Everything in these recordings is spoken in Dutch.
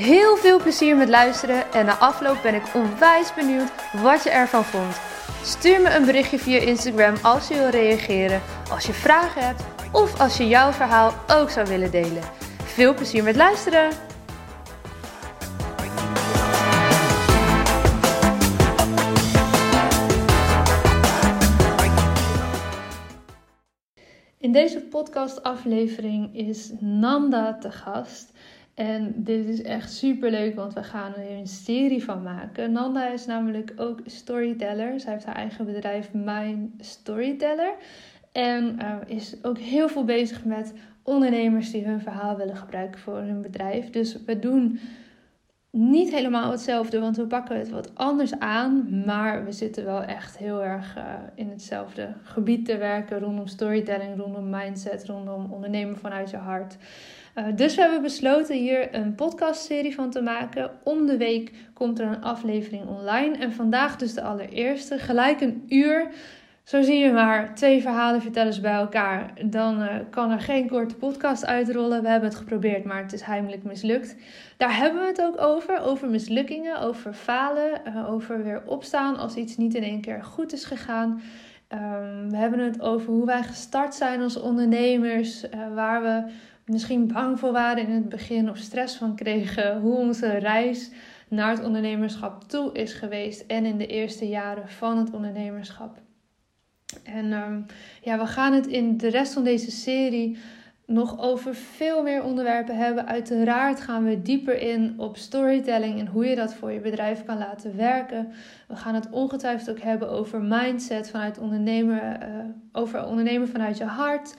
Heel veel plezier met luisteren en na afloop ben ik onwijs benieuwd wat je ervan vond. Stuur me een berichtje via Instagram als je wil reageren, als je vragen hebt of als je jouw verhaal ook zou willen delen. Veel plezier met luisteren! In deze podcastaflevering is Nanda te gast. En dit is echt super leuk, want we gaan er een serie van maken. Nanda is namelijk ook storyteller. Zij heeft haar eigen bedrijf Mijn Storyteller. En is ook heel veel bezig met ondernemers die hun verhaal willen gebruiken voor hun bedrijf. Dus we doen niet helemaal hetzelfde, want we pakken het wat anders aan. Maar we zitten wel echt heel erg uh, in hetzelfde gebied te werken rondom storytelling, rondom mindset, rondom ondernemen vanuit je hart. Uh, dus we hebben besloten hier een podcastserie van te maken. Om de week komt er een aflevering online. En vandaag dus de allereerste. Gelijk een uur. Zo zie je maar, twee verhalen vertellen bij elkaar. Dan uh, kan er geen korte podcast uitrollen. We hebben het geprobeerd, maar het is heimelijk mislukt. Daar hebben we het ook over. Over mislukkingen, over falen, uh, over weer opstaan als iets niet in één keer goed is gegaan. Um, we hebben het over hoe wij gestart zijn als ondernemers. Waar we misschien bang voor waren in het begin of stress van kregen. Hoe onze reis naar het ondernemerschap toe is geweest. En in de eerste jaren van het ondernemerschap. En um, ja, we gaan het in de rest van deze serie nog over veel meer onderwerpen hebben. Uiteraard gaan we dieper in op storytelling en hoe je dat voor je bedrijf kan laten werken. We gaan het ongetwijfeld ook hebben over mindset vanuit ondernemen, uh, over ondernemen vanuit je hart.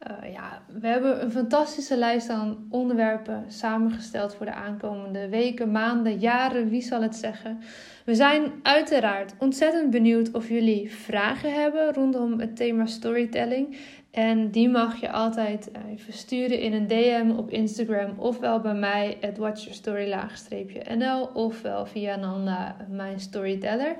Uh, ja, we hebben een fantastische lijst aan onderwerpen samengesteld voor de aankomende weken, maanden, jaren, wie zal het zeggen. We zijn uiteraard ontzettend benieuwd of jullie vragen hebben rondom het thema storytelling. En die mag je altijd eh, even sturen in een DM op Instagram, ofwel bij mij, het watchyourstory-nl, ofwel via Nanda, mijn storyteller.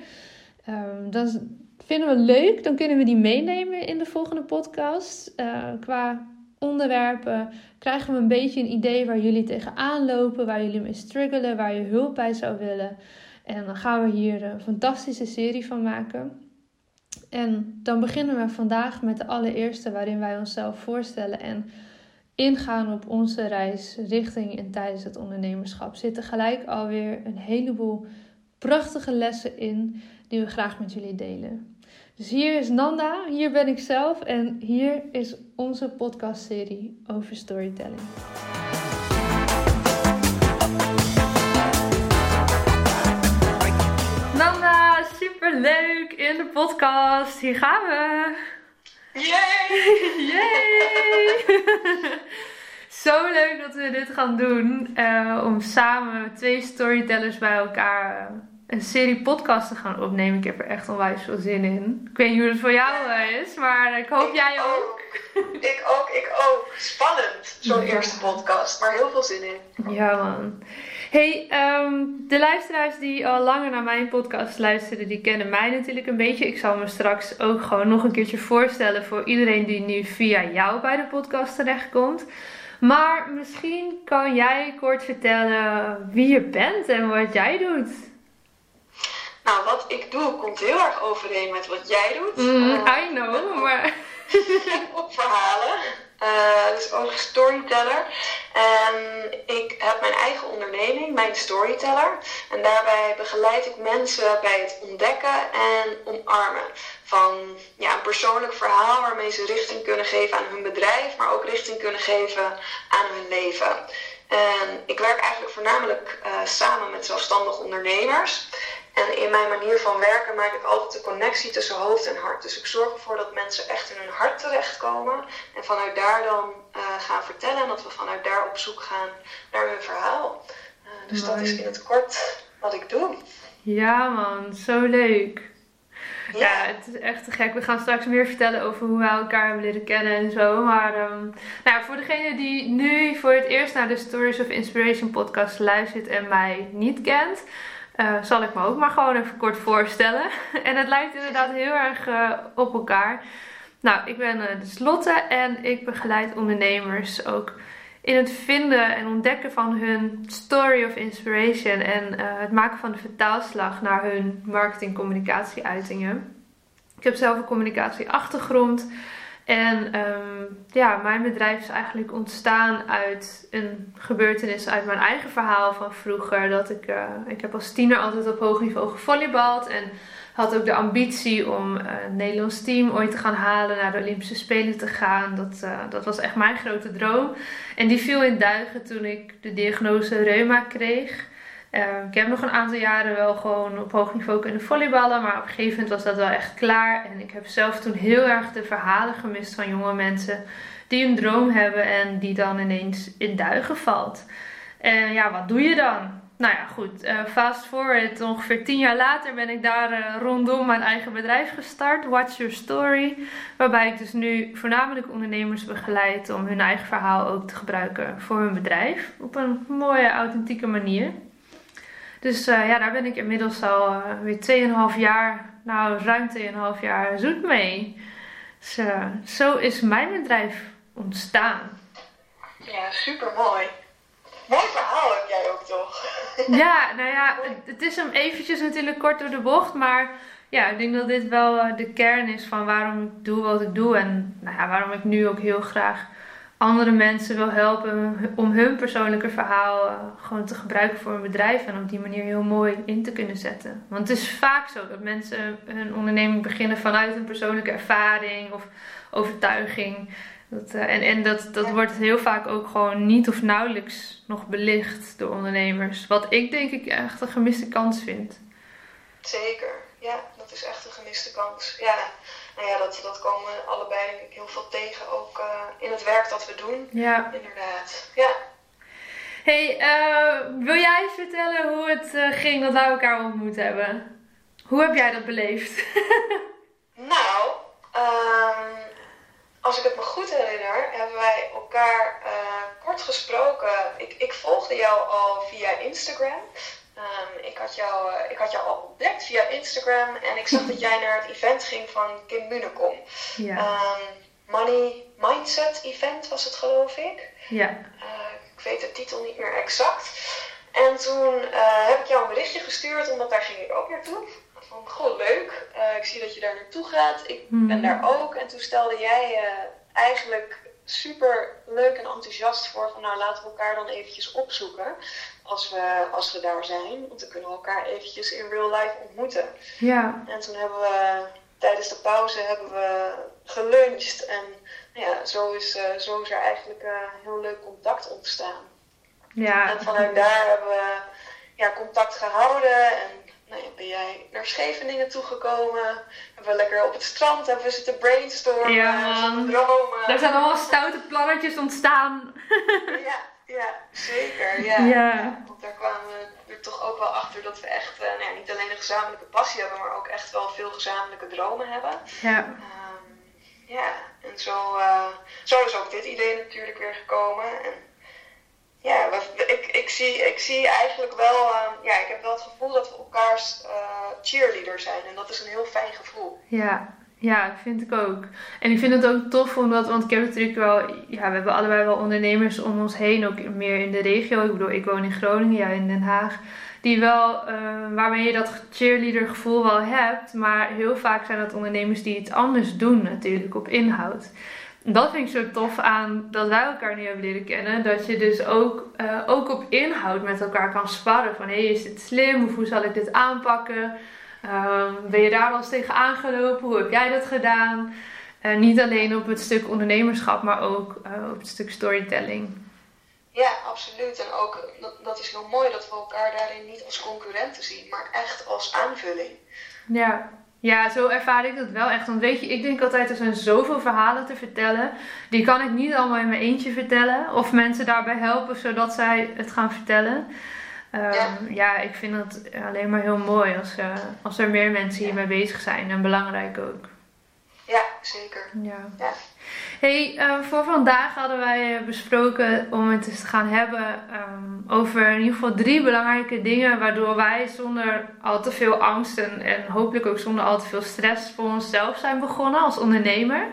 Um, dat vinden we leuk, dan kunnen we die meenemen in de volgende podcast. Uh, qua onderwerpen krijgen we een beetje een idee waar jullie tegenaan lopen, waar jullie mee struggelen, waar je hulp bij zou willen. En dan gaan we hier een fantastische serie van maken. En dan beginnen we vandaag met de allereerste waarin wij onszelf voorstellen en ingaan op onze reis richting en tijdens het ondernemerschap. Zitten gelijk alweer een heleboel prachtige lessen in die we graag met jullie delen. Dus hier is Nanda, hier ben ik zelf en hier is onze podcastserie over storytelling. Nanda, super leuk in de podcast. Hier gaan we. Yay! Yay! Zo leuk dat we dit gaan doen. Uh, om samen twee storytellers bij elkaar uh, een serie podcast te gaan opnemen. Ik heb er echt onwijs veel zin in. Ik weet niet hoe het voor jou uh, is, maar ik hoop ik jij ook. ook. ik ook, ik ook. Spannend, zo'n Ja. eerste podcast. Maar heel veel zin in. Ja, man. Hey, ehm, de luisteraars die al langer naar mijn podcast luisteren, die kennen mij natuurlijk een beetje. Ik zal me straks ook gewoon nog een keertje voorstellen voor iedereen die nu via jou bij de podcast terechtkomt. Maar misschien kan jij kort vertellen wie je bent en wat jij doet. Nou, wat ik doe komt heel erg overeen met wat jij doet. Mm, Eh, I know, maar... op verhalen. Eh, dus ook storyteller. En ik heb mijn eigen onderneming, mijn storyteller. En daarbij begeleid ik mensen bij het ontdekken en omarmen van ja, een persoonlijk verhaal waarmee ze richting kunnen geven aan hun bedrijf, maar ook richting kunnen geven aan hun leven. En ik werk eigenlijk voornamelijk eh, samen met zelfstandig ondernemers. En in mijn manier van werken maak ik altijd de connectie tussen hoofd en hart. Dus ik zorg ervoor dat mensen echt in hun hart terechtkomen. En vanuit daar dan uh, gaan vertellen. En dat we vanuit daar op zoek gaan naar hun verhaal. Uh, dus Mooi. dat is in het kort wat ik doe. Ja man, zo leuk. Ja. het is echt te gek. We gaan straks meer vertellen over hoe we elkaar hebben leren kennen en zo. Maar um, nou, voor degene die nu voor het eerst naar de Stories of Inspiration podcast luistert en mij niet kent, uh, zal ik me ook maar gewoon even kort voorstellen. en het lijkt inderdaad heel erg uh, op elkaar. Nou, ik ben uh, dus Lotte en ik begeleid ondernemers ook in het vinden en ontdekken van hun story of inspiration en het maken van de vertaalslag naar hun marketing communicatie uitingen. Ik heb zelf een communicatieachtergrond en um, ja, mijn bedrijf is eigenlijk ontstaan uit een gebeurtenis uit mijn eigen verhaal van vroeger. Dat ik, uh, ik heb als tiener altijd op hoog niveau gevolleybald en had ook de ambitie om uh, Nederlands team ooit te gaan halen, naar de Olympische Spelen te gaan. Dat, uh, dat was echt mijn grote droom. En die viel in duigen toen ik de diagnose reuma kreeg. Uh, ik heb nog een aantal jaren wel gewoon op hoog niveau kunnen volleyballen, maar op een gegeven moment was dat wel echt klaar. En ik heb zelf toen heel erg de verhalen gemist van jonge mensen die een droom hebben en die dan ineens in duigen valt. En ja, wat doe je dan? nou ja, goed. Uh, fast forward, ongeveer tien jaar later ben ik daar uh, rondom mijn eigen bedrijf gestart, Watch Your Story. Waarbij ik dus nu voornamelijk ondernemers begeleid om hun eigen verhaal ook te gebruiken voor hun bedrijf. Op een mooie, authentieke manier. Dus uh, ja, daar ben ik inmiddels al weer 2,5 jaar, nou ruim 2,5 jaar zoet mee. Dus zo is mijn bedrijf ontstaan. Ja, super mooi. Mooi verhaal heb jij ook toch? Ja, nou ja, het is hem eventjes natuurlijk kort door de bocht, maar ja, ik denk dat dit wel eh, de kern is van waarom ik doe wat ik doe en nou ja, waarom ik nu ook heel graag andere mensen wil helpen om hun persoonlijke verhaal uh, gewoon te gebruiken voor een bedrijf en op die manier heel mooi in te kunnen zetten. Want het is vaak zo dat mensen hun onderneming beginnen vanuit een persoonlijke ervaring of overtuiging. Dat, uh, en en dat, dat wordt heel vaak ook gewoon niet of nauwelijks nog belicht door ondernemers. Wat ik denk ik echt een gemiste kans vind. Zeker, ja, dat is echt een gemiste kans. Ja, nou ja, dat, dat komen allebei denk ik heel veel tegen, ook uh, in het werk dat we doen. Ja. Inderdaad, ja. Hey, uh, wil jij vertellen hoe het uh, ging dat wij elkaar ontmoet hebben? Hoe heb jij dat beleefd? nou, um, als ik het me goed herinner, hebben wij elkaar uh, kort gesproken. Ik, ik, volgde jou al via Instagram. Um, ik, had jou, uh, ik had jou al ontdekt via Instagram en ik zag dat jij naar het event ging van Kim Munekom. Ja. Um, Money Mindset Event was het, geloof ik. Ja. Uh, ik weet de titel niet meer exact. En toen heb ik jou een berichtje gestuurd, omdat daar ging ik ook naartoe van, goh, leuk. Ik zie dat je daar naartoe gaat. Ik mm. ben daar ook. En toen stelde jij eigenlijk super leuk en enthousiast voor van, nou laten we elkaar dan eventjes opzoeken als we, als we daar zijn. Want dan kunnen we elkaar eventjes in real life ontmoeten. Ja. En toen hebben we tijdens de pauze hebben we geluncht. En nou ja, zo is, uh, zo is er eigenlijk heel leuk contact ontstaan. Ja. En vanuit daar hebben we ja, contact gehouden. En nou ja, ben jij naar Scheveningen toegekomen. Hebben we lekker op het strand hebben we zitten brainstormen. Ja, man. Dromen. Er zijn allemaal stoute plannetjes ontstaan. ja, ja, zeker. Ja. ja. Want daar kwamen we er toch ook wel achter dat we echt uh, nou ja, niet alleen een gezamenlijke passie hebben, maar ook echt wel veel gezamenlijke dromen hebben. Ja. Um, ja, en zo, uh, zo is ook dit idee natuurlijk weer gekomen. En ja, ik, ik, zie, ik zie eigenlijk wel, uh, ja, ik heb wel het gevoel dat we elkaars uh, cheerleader zijn. En dat is een heel fijn gevoel. Ja, ja, vind ik ook. En ik vind het ook tof omdat, want ik heb natuurlijk wel, ja, we hebben allebei wel ondernemers om ons heen, ook meer in de regio. Ik bedoel, ik woon in Groningen, jij in Den Haag. Die wel, uh, waarmee je dat cheerleader gevoel wel hebt. Maar heel vaak zijn dat ondernemers die iets anders doen natuurlijk op inhoud dat vind ik zo tof aan dat wij elkaar nu hebben leren kennen. Dat je dus ook, uh, ook op inhoud met elkaar kan sparren. Van hé, hey, is dit slim? Of hoe zal ik dit aanpakken? Uh, ben je daar wel eens tegen aangelopen? Hoe heb jij dat gedaan? Uh, niet alleen op het stuk ondernemerschap, maar ook uh, op het stuk storytelling. Ja, absoluut. En ook, dat, dat is heel mooi dat we elkaar daarin niet als concurrenten zien, maar echt als aanvulling. Ja, ja, zo ervaar ik dat wel echt. Want weet je, ik denk altijd, er zijn zoveel verhalen te vertellen. Die kan ik niet allemaal in mijn eentje vertellen. Of mensen daarbij helpen, zodat zij het gaan vertellen. Um, ja. ik vind het alleen maar heel mooi als, uh, als er meer mensen hiermee bezig zijn en belangrijk ook. Ja, zeker. Ja. ja. Hey, uh, voor vandaag hadden wij besproken om het eens te gaan hebben um, over in ieder geval drie belangrijke dingen waardoor wij zonder al te veel angst en, en hopelijk ook zonder al te veel stress voor onszelf zijn begonnen als ondernemer.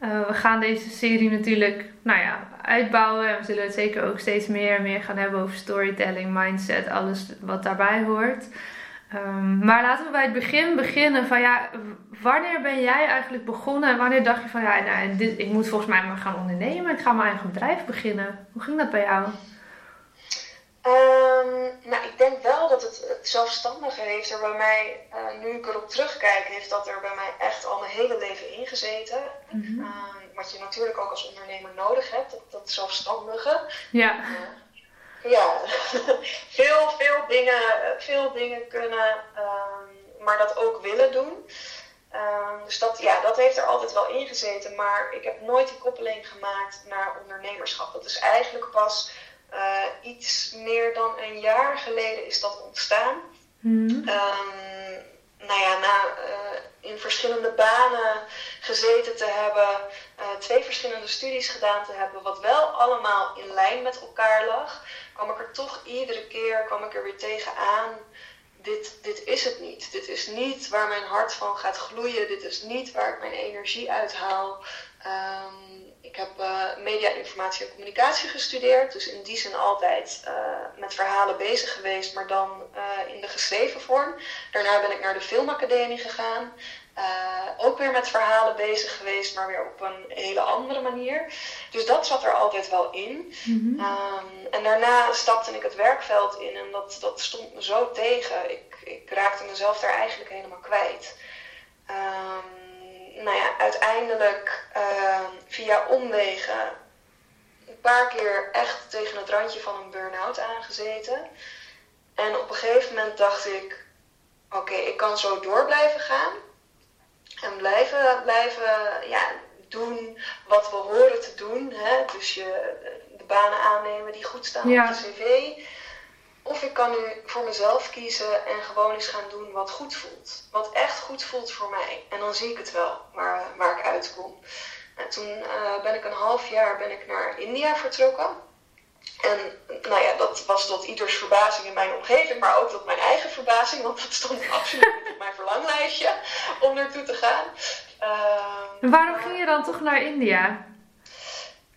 Uh, we gaan deze serie natuurlijk nou ja, uitbouwen en we zullen het zeker ook steeds meer en meer gaan hebben over storytelling, mindset, alles wat daarbij hoort. Um, maar laten we bij het begin beginnen van ja, wanneer ben jij eigenlijk begonnen en wanneer dacht je van ja, nou, dit, ik moet volgens mij maar gaan ondernemen, ik ga mijn eigen bedrijf beginnen. Hoe ging dat bij jou? Um, nou, ik denk wel dat het, het zelfstandige heeft er bij mij, uh, nu ik erop terugkijk, heeft dat er bij mij echt al mijn hele leven ingezeten. Mm -hmm. uh, wat je natuurlijk ook als ondernemer nodig hebt, dat, dat zelfstandige. Ja. Uh, ja, veel, veel, dingen, veel dingen kunnen, maar dat ook willen doen. dus dat, ja, dat heeft er altijd wel ingezeten, maar ik heb nooit die koppeling gemaakt naar ondernemerschap. Dat is eigenlijk pas uh, iets meer dan een jaar geleden is dat ontstaan. Mm. Um, nou ja, na uh, in verschillende banen gezeten te hebben, uh, twee verschillende studies gedaan te hebben, wat wel allemaal in lijn met elkaar lag, kwam ik er toch iedere keer kwam ik er weer tegenaan. Dit, dit is het niet. Dit is niet waar mijn hart van gaat gloeien. Dit is niet waar ik mijn energie uithaal. Um, ik heb uh, media, informatie en communicatie gestudeerd. Dus in die zin altijd uh, met verhalen bezig geweest, maar dan uh, in de geschreven vorm. Daarna ben ik naar de filmacademie gegaan. ook weer met verhalen bezig geweest, maar weer op een hele andere manier. Dus dat zat er altijd wel in. Mm -hmm. um, en daarna stapte ik het werkveld in en dat, dat stond me zo tegen. Ik, ik raakte mezelf daar eigenlijk helemaal kwijt. Um, nou ja, uiteindelijk uh, via omwegen een paar keer echt tegen het randje van een burn-out aangezeten. En op een gegeven moment dacht ik, oké, ik kan zo door blijven gaan. En blijven, blijven ja, doen wat we horen te doen. Hè? Dus je, de banen aannemen die goed staan ja. op de cv. Of ik kan nu voor mezelf kiezen en gewoon eens gaan doen wat goed voelt. Wat echt goed voelt voor mij. En dan zie ik het wel waar, waar ik uitkom. En toen uh, ben ik een half jaar ben ik naar India vertrokken. En nou ja, dat was tot ieders verbazing in mijn omgeving, maar ook tot mijn eigen verbazing, want dat stond absoluut niet op mijn verlanglijstje om naartoe te gaan. Uh, waarom ging je dan toch naar India?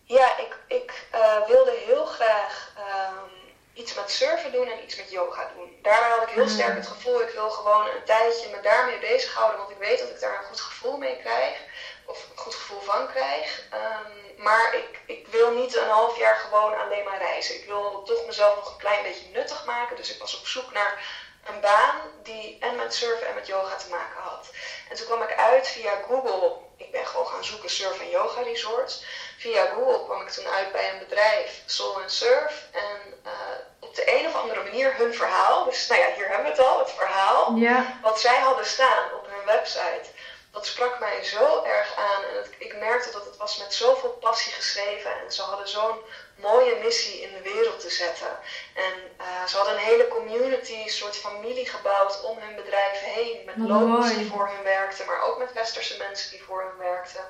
Ja, ik, ik uh, wilde heel graag. Uh, iets met surfen doen en iets met yoga doen. Daarbij had ik heel sterk mm. het gevoel, ik wil gewoon een tijdje me daarmee bezighouden, want ik weet dat ik daar een goed gevoel mee krijg, of een goed gevoel van krijg. Um, maar ik, ik wil niet een half jaar gewoon alleen maar reizen. Ik wil toch mezelf nog een klein beetje nuttig maken, dus ik was op zoek naar een baan die en met surfen en met yoga te maken had. En toen kwam ik uit via Google. Ik ben gewoon gaan zoeken surf en yoga resorts. Via Google kwam ik toen uit bij een bedrijf, Soul and Surf. En uh, op de een of andere manier hun verhaal. Dus nou ja, hier hebben we het al, het verhaal. Ja. Wat zij hadden staan op hun website. Dat sprak mij zo erg aan. En het, ik merkte dat het was met zoveel passie geschreven. En ze hadden zo'n mooie missie in de wereld te zetten. En uh, ze hadden een hele community, een soort familie gebouwd om hun bedrijf heen. Met locals die voor hun werkten, maar ook met westerse mensen die voor hun werkten.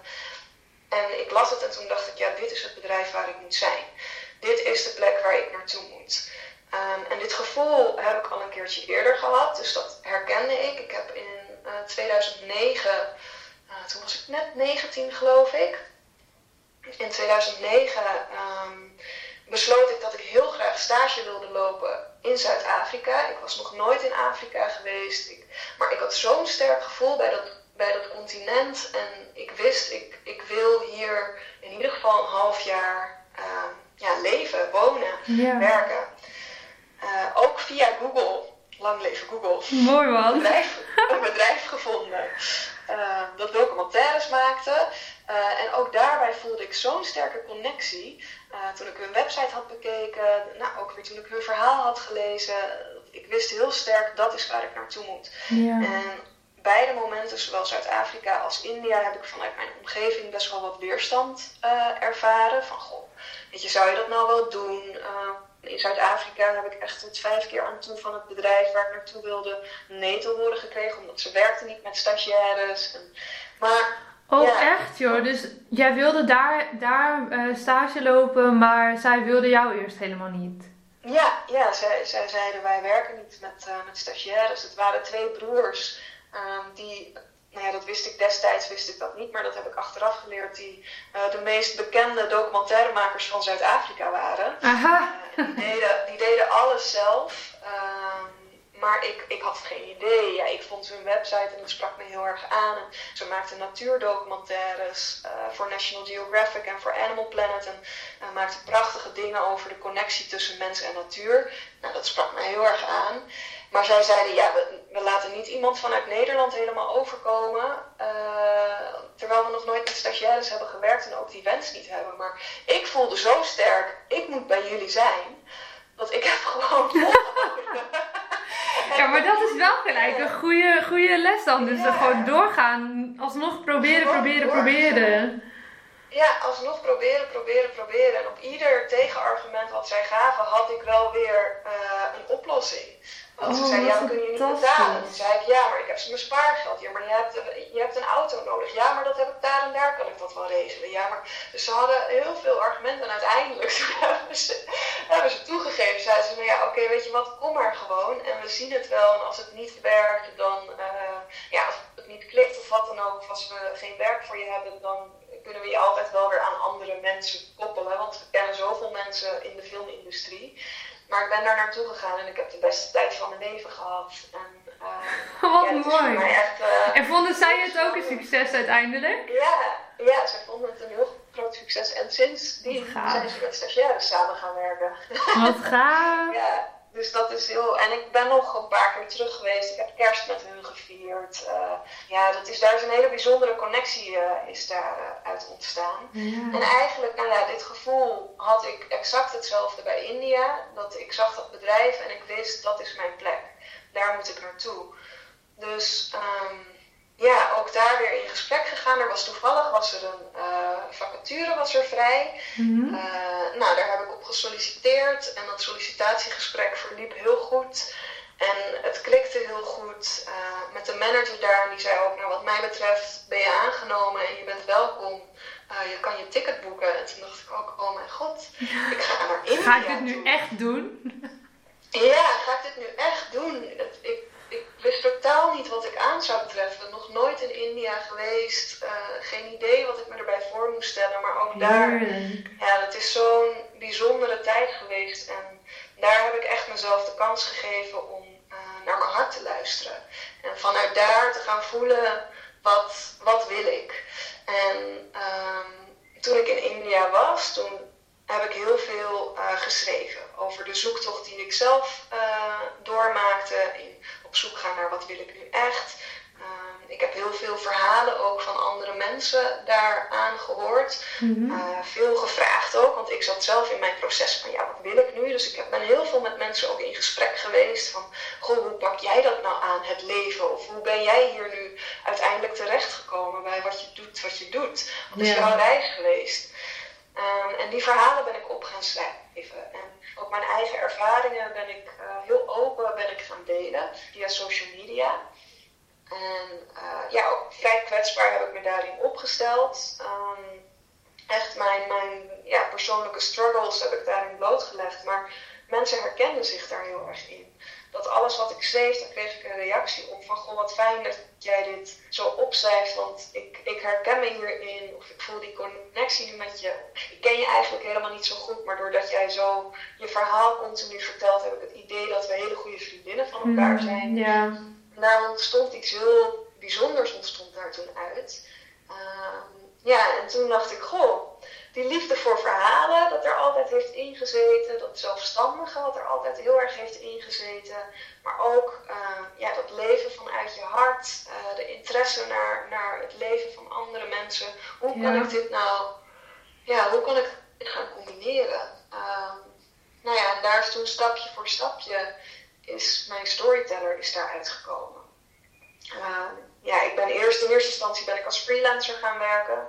En ik las het en toen dacht ik, ja, dit is het bedrijf waar ik moet zijn. Dit is de plek waar ik naartoe moet. Um, en dit gevoel heb ik al een keertje eerder gehad, dus dat herkende ik. Ik heb in uh, 2009, uh, toen was ik net 19 geloof ik. In 2009 um, besloot ik dat ik heel graag stage wilde lopen in Zuid-Afrika. Ik was nog nooit in Afrika geweest, ik, maar ik had zo'n sterk gevoel bij dat, bij dat continent. En ik wist, ik, ik wil hier in ieder geval een half jaar uh, ja, leven, wonen, ja. werken. Uh, ook via Google, lang leven Google, Mooi man. Een bedrijf, een bedrijf gevonden uh, dat documentaires maakte. Uh, en ook daarbij voelde ik zo'n sterke connectie. toen ik hun website had bekeken, nou, ook weer toen ik hun verhaal had gelezen. Ik wist heel sterk, dat is waar ik naartoe moet. Ja. En beide momenten, zowel Zuid-Afrika als India, heb ik vanuit mijn omgeving best wel wat weerstand ervaren. Van, goh, weet je, zou je dat nou wel doen? In Zuid-Afrika heb ik echt tot vijf keer aan toe van het bedrijf waar ik naartoe wilde nee te horen gekregen, omdat ze werkten niet met stagiaires. En, maar Oh, echt joh. Dus jij wilde daar, daar uh, stage lopen, maar zij wilde jou eerst helemaal niet. Ja, ja zij, zij zeiden wij werken niet met, uh, met stagiaires. Het waren twee broers um, die nou ja, dat wist ik destijds, wist ik dat niet, maar dat heb ik achteraf geleerd, die uh, de meest bekende documentairemakers van Zuid-Afrika waren. Aha. Die, deden, die deden alles zelf. Maar ik, ik had geen idee. Ja, ik vond hun website en dat sprak me heel erg aan. En ze maakten natuurdocumentaires uh, voor National Geographic en voor Animal Planet. En uh, maakten prachtige dingen over de connectie tussen mens en natuur. Nou, dat sprak me heel erg aan. Maar zij zeiden, ja, we, we laten niet iemand vanuit Nederland helemaal overkomen. Uh, terwijl we nog nooit met stagiaires hebben gewerkt en ook die wens niet hebben. Maar ik voelde zo sterk, ik moet bij jullie zijn. Dat ik heb gewoon Ja, maar dat is wel gelijk een goede, goede les dan. Dus ja. gewoon doorgaan, alsnog proberen, proberen, proberen. Ja, alsnog proberen, proberen, proberen. En op ieder tegenargument wat zij gaven, had ik wel weer uh, een oplossing. Want ze oh, zei, ja, we kunnen je niet betalen. Toen zei ik, ja, maar ik heb ze mijn spaargeld. Ja, maar je hebt, je hebt een auto nodig. Ja, maar dat heb ik daar en daar kan ik dat wel regelen. Ja, maar... Dus ze hadden heel veel argumenten. En uiteindelijk hebben ze, hebben ze toegegeven. Zeiden ze, nou ja, oké, okay, weet je wat, kom maar gewoon. En we zien het wel. En als het niet werkt, dan... Uh, ja, als het niet klikt of wat dan ook. Of als we geen werk voor je hebben, dan kunnen we je altijd wel weer aan andere mensen koppelen. Want we kennen zoveel mensen in de filmindustrie. Maar ik ben daar naartoe gegaan en ik heb de beste tijd van mijn leven gehad. En, uh, Wat ja, mooi. Echt, uh, en vonden zij het ook een succes uiteindelijk? Ja, ja zij vonden het een heel groot succes. En sindsdien zijn ze met stagiaires samen gaan werken. Wat gaaf. ja, dus dat is heel. En ik ben nog een paar keer terug geweest. Ik heb kerst met hun gevierd. Uh, ja, dat is, daar is een hele bijzondere connectie uh, is daar uh, uit ontstaan. Ja. En eigenlijk, nou ja, dit gevoel had ik exact hetzelfde bij India. Dat ik zag dat bedrijf en ik wist dat is mijn plek. Daar moet ik naartoe. Dus um, ja, ook daar weer in gesprek gegaan. Er was toevallig was er een uh, vacature was er vrij. Mm -hmm. uh, nou, daar heb ik op gesolliciteerd en dat sollicitatiegesprek verliep heel goed. En het klikte heel goed uh, met de manager daar. Die zei ook, nou wat mij betreft ben je aangenomen en je bent welkom. je kan je ticket boeken. En toen dacht ik ook, oh mijn god, ik ga naar India Ga ik dit nu echt doen? Ja, ga ik dit nu echt doen? Ik wist totaal niet wat ik aan zou treffen. Nog nooit in India geweest. Uh, geen idee wat ik me erbij voor moest stellen. Maar ook daar, ja, het is zo'n bijzondere tijd geweest. En daar heb ik echt mezelf de kans gegeven om uh, naar mijn hart te luisteren. En vanuit daar te gaan voelen, wat, wat wil ik? En um, toen ik in India was, toen heb ik heel veel uh, geschreven over de zoektocht die ik zelf doormaakte. In op zoek gaan naar wat wil ik nu echt. Uh, ik heb heel veel verhalen ook van andere mensen daaraan gehoord. Mm -hmm. veel gevraagd ook, want ik zat zelf in mijn proces van ja, wat wil ik nu? Dus ik ben heel veel met mensen ook in gesprek geweest van goh, hoe pak jij dat nou aan, het leven? Of hoe ben jij hier nu uiteindelijk terechtgekomen bij wat je doet, wat je doet? Wat is Ja. jouw reis geweest? Um, en die verhalen ben ik op gaan schrijven. En ook mijn eigen ervaringen ben ik uh, heel open ben ik gaan delen via social media. En uh, ja, ook vrij kwetsbaar heb ik me daarin opgesteld. Um, echt mijn, mijn ja, persoonlijke struggles heb ik daarin blootgelegd. Maar mensen herkenden zich daar heel erg in. Dat alles wat ik schreef, daar kreeg ik een reactie op van goh, wat fijn dat jij dit zo opschrijft, want ik, ik herken me hierin, of ik voel die connectie nu met je. Ik ken je eigenlijk helemaal niet zo goed, maar doordat jij zo je verhaal continu vertelt, heb ik het idee dat we hele goede vriendinnen van elkaar zijn. Mm, ja. Daar ontstond iets heel bijzonders ontstond daar toen uit. Um, ja, en toen dacht ik, goh, die liefde voor verhalen, dat er altijd heeft ingezeten, dat zelfstandige wat er altijd heel erg heeft ingezeten, maar ook uh, ja, dat leven vanuit je hart, uh, de interesse naar, naar het leven van andere mensen. Hoe Ja. kan ik dit nou, ja, hoe kan ik dit gaan combineren? Um, nou ja, en daar is toen stapje voor stapje is mijn storyteller is daar uitgekomen. Uh, ja, ik ben eerst in eerste instantie ben ik als freelancer gaan werken.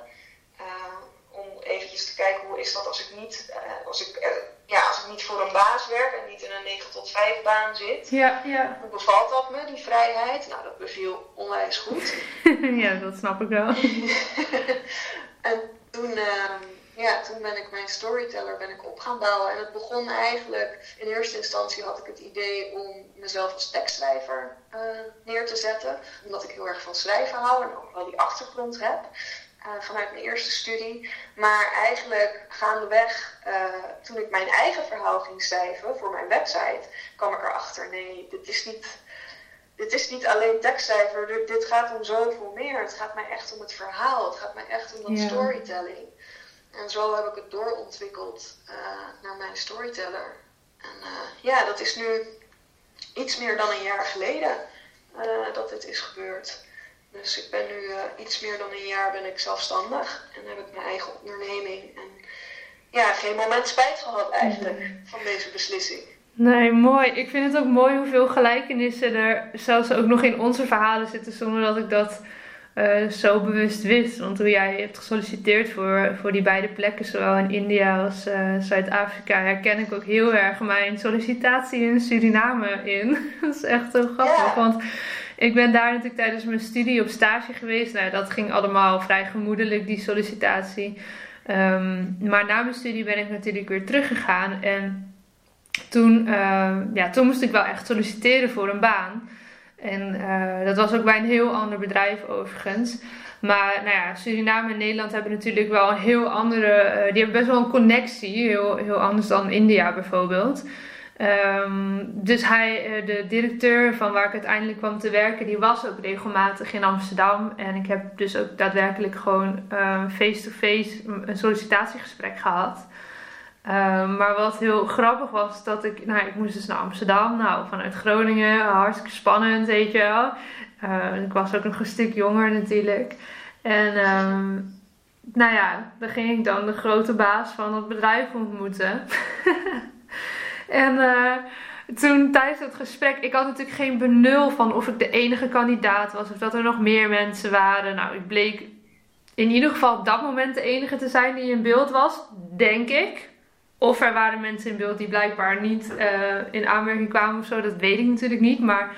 Eventjes te kijken hoe is dat als ik niet, uh, als ik uh, ja, als ik niet voor een baas werk en niet in een 9 tot 5 baan zit. Ja, ja. Hoe bevalt dat me, die vrijheid? Nou, dat beviel onwijs goed. ja, dat snap ik wel. en toen, ehm, ja, toen ben ik mijn storyteller ben ik op gaan bouwen. En het begon eigenlijk, in eerste instantie had ik het idee om mezelf als tekstschrijver uh, neer te zetten. Omdat ik heel erg van schrijven hou en ook wel die achtergrond heb. Uh, vanuit mijn eerste studie. Maar eigenlijk gaandeweg, uh, toen ik mijn eigen verhaal ging schrijven voor mijn website, kwam ik erachter: nee, dit is niet, dit is niet alleen tekstcijfer. Dit, gaat om zoveel meer. Het gaat mij echt om het verhaal. Het gaat mij echt om dat storytelling. En zo heb ik het doorontwikkeld uh, naar mijn storyteller. En ja, dat is nu iets meer dan een jaar geleden dat dit is gebeurd. Dus ik ben nu uh, iets meer dan een jaar ben ik zelfstandig en heb ik mijn eigen onderneming. En ja, geen moment spijt gehad eigenlijk van deze beslissing. Nee, mooi. Ik vind het ook mooi hoeveel gelijkenissen er zelfs ook nog in onze verhalen zitten, zonder dat ik dat uh, zo bewust wist. Want toen jij hebt gesolliciteerd voor, voor die beide plekken, zowel in India als uh, Zuid-Afrika, herken ik ook heel erg mijn sollicitatie in Suriname in. dat is echt zo grappig. Want ik ben daar natuurlijk tijdens mijn studie op stage geweest. Nou, dat ging allemaal vrij gemoedelijk, die sollicitatie. Um, maar na mijn studie ben ik natuurlijk weer teruggegaan. En toen, uh, ja, toen moest ik wel echt solliciteren voor een baan. En uh, dat was ook bij een heel ander bedrijf overigens. Maar nou ja, Suriname en Nederland hebben natuurlijk wel een heel andere. Uh, die hebben best wel een connectie. Heel, heel anders dan India bijvoorbeeld. Um, dus hij, eh, de directeur van waar ik uiteindelijk kwam te werken, die was ook regelmatig in Amsterdam. En ik heb dus ook daadwerkelijk gewoon face-to-face -face een sollicitatiegesprek gehad. Um, maar wat heel grappig was, dat ik, nou, ik moest dus naar Amsterdam, nou, vanuit Groningen, hartstikke spannend, weet je wel. Ik was ook nog een stuk jonger natuurlijk. En, um, nou ja, dan ging ik dan de grote baas van het bedrijf ontmoeten. en uh, toen tijdens het gesprek, ik had natuurlijk geen benul van of ik de enige kandidaat was of dat er nog meer mensen waren. Nou, ik bleek in ieder geval op dat moment de enige te zijn die in beeld was, denk ik. Of er waren mensen in beeld die blijkbaar niet uh, in aanmerking kwamen of zo, dat weet ik natuurlijk niet. Maar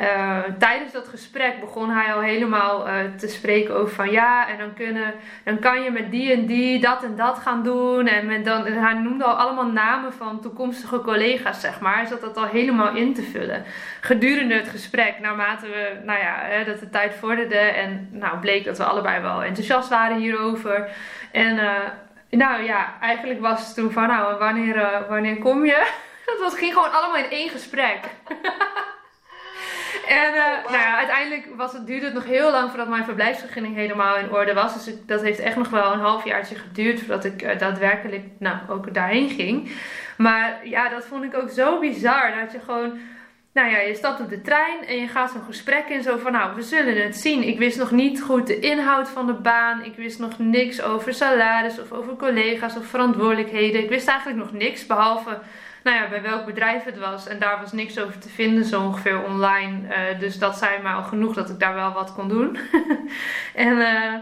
uh, tijdens dat gesprek begon hij al helemaal uh, te spreken over van ja, en dan, kunnen, dan kan je met die en die dat en dat gaan doen. En, met dan, hij noemde al allemaal namen van toekomstige collega's, zeg maar. Hij zat dat al helemaal in te vullen. Gedurende het gesprek, naarmate we, nou ja, hè, dat de tijd vorderde en nou bleek dat we allebei wel enthousiast waren hierover. En nou ja, eigenlijk was het toen van, nou, wanneer, wanneer kom je? Dat was, ging gewoon allemaal in één gesprek. en uh, nou ja, uiteindelijk was het, duurde het nog heel lang voordat mijn verblijfsvergunning helemaal in orde was. Dus dat heeft echt nog wel een halfjaartje geduurd voordat ik uh, daadwerkelijk nou, ook daarheen ging. Maar ja, dat vond ik ook zo bizar. Dat je gewoon nou ja, je stapt op de trein en je gaat zo'n gesprek in. Zo van, nou, we zullen het zien. Ik wist nog niet goed de inhoud van de baan. Ik wist nog niks over salaris of over collega's of verantwoordelijkheden. Ik wist eigenlijk nog niks, behalve, nou ja, bij welk bedrijf het was. En daar was niks over te vinden, zo ongeveer online. Uh, dus dat zei me al genoeg dat ik daar wel wat kon doen. en, uh,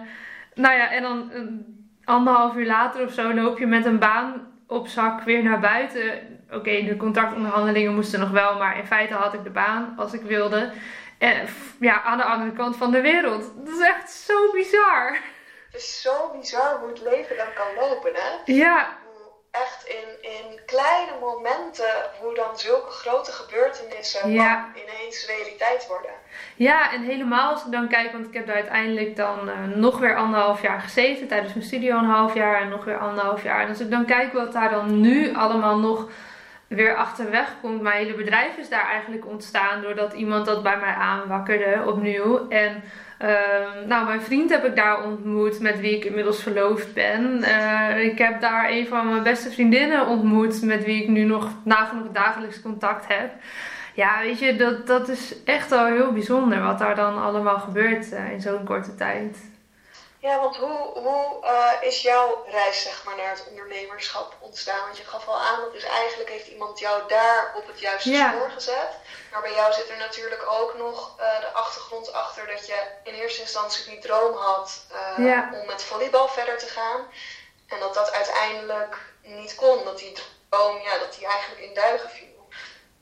nou ja, en dan uh, anderhalf uur later of zo loop je met een baan op zak weer naar buiten oké, okay, de contractonderhandelingen moesten nog wel, maar in feite had ik de baan als ik wilde. En ja, aan de andere kant van de wereld. Dat is echt zo bizar. Het is zo bizar hoe het leven dan kan lopen, hè? Ja. Echt in, in kleine momenten, hoe dan zulke grote gebeurtenissen ja. ineens realiteit worden. Ja, en helemaal als ik dan kijk, want ik heb daar uiteindelijk dan uh, nog weer anderhalf jaar gezeten. Tijdens mijn studio een half jaar en nog weer anderhalf jaar. En als ik dan kijk wat daar dan nu allemaal nog weer achterweg komt. Mijn hele bedrijf is daar eigenlijk ontstaan doordat iemand dat bij mij aanwakkerde opnieuw. En uh, nou, mijn vriend heb ik daar ontmoet, met wie ik inmiddels verloofd ben. Uh, ik heb daar een van mijn beste vriendinnen ontmoet, met wie ik nu nog dagelijks contact heb. Ja, weet je, dat, dat is echt wel heel bijzonder wat daar dan allemaal gebeurt uh, in zo'n korte tijd. Ja, want hoe, hoe uh, is jouw reis zeg maar, naar het ondernemerschap ontstaan? Want je gaf al aan, dat dus eigenlijk heeft iemand jou daar op het juiste ja. spoor gezet. Maar bij jou zit er natuurlijk ook nog uh, de achtergrond achter dat je in eerste instantie die droom had uh, ja. om met volleybal verder te gaan. En dat dat uiteindelijk niet kon, dat die droom, ja, dat die eigenlijk in duigen viel.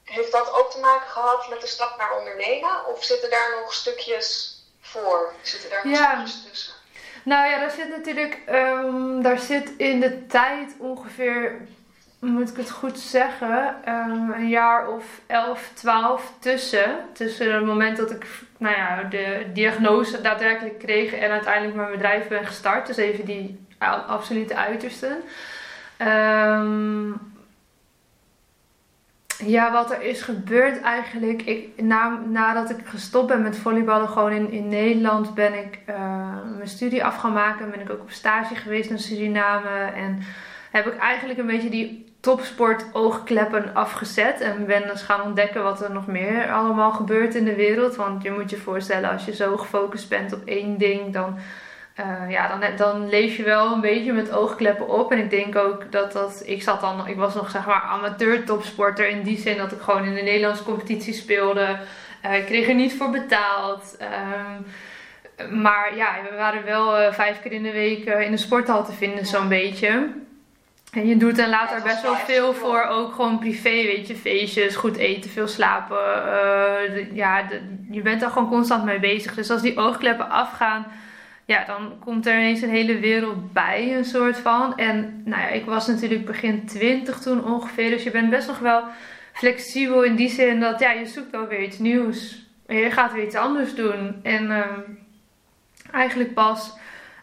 Heeft dat ook te maken gehad met de stap naar ondernemen? Of zitten daar nog stukjes voor? Zitten daar nog Ja. stukjes tussen? Nou ja, daar zit natuurlijk, ehm, daar zit in de tijd ongeveer, moet ik het goed zeggen, ehm, een jaar of 11, 12 tussen. Tussen het moment dat ik nou ja, de diagnose daadwerkelijk kreeg en uiteindelijk mijn bedrijf ben gestart. Dus even die absolute uitersten. Ehm, ja, wat er is gebeurd eigenlijk. Ik, na, nadat ik gestopt ben met volleyballen, gewoon in, in Nederland, ben ik eh, mijn studie af gaan maken. Ben ik ook op stage geweest in Suriname. En heb ik eigenlijk een beetje die topsport oogkleppen afgezet. En ben eens gaan ontdekken wat er nog meer allemaal gebeurt in de wereld. Want je moet je voorstellen, als je zo gefocust bent op één ding, dan eh, ja, dan, dan leef je wel een beetje met oogkleppen op. En ik denk ook dat dat. Ik zat dan, ik was nog zeg maar amateur topsporter in die zin dat ik gewoon in de Nederlandse competitie speelde. Eh, ik kreeg er niet voor betaald. Ehm, maar ja, we waren wel eh, vijf keer in de week in de sporthal te vinden, zo'n beetje. En je doet en laat Ja, er is best wel veel voor, ook gewoon privé, weet je, feestjes, goed eten, veel slapen. de- ja, de- je bent er gewoon constant mee bezig. Dus als die oogkleppen afgaan, ja, dan komt er ineens een hele wereld bij, een soort van. En nou ja, ik was natuurlijk begin 20 toen ongeveer, dus je bent best nog wel flexibel in die zin dat ja, je zoekt ook weer iets nieuws. En je gaat weer iets anders doen. En ehm, eigenlijk pas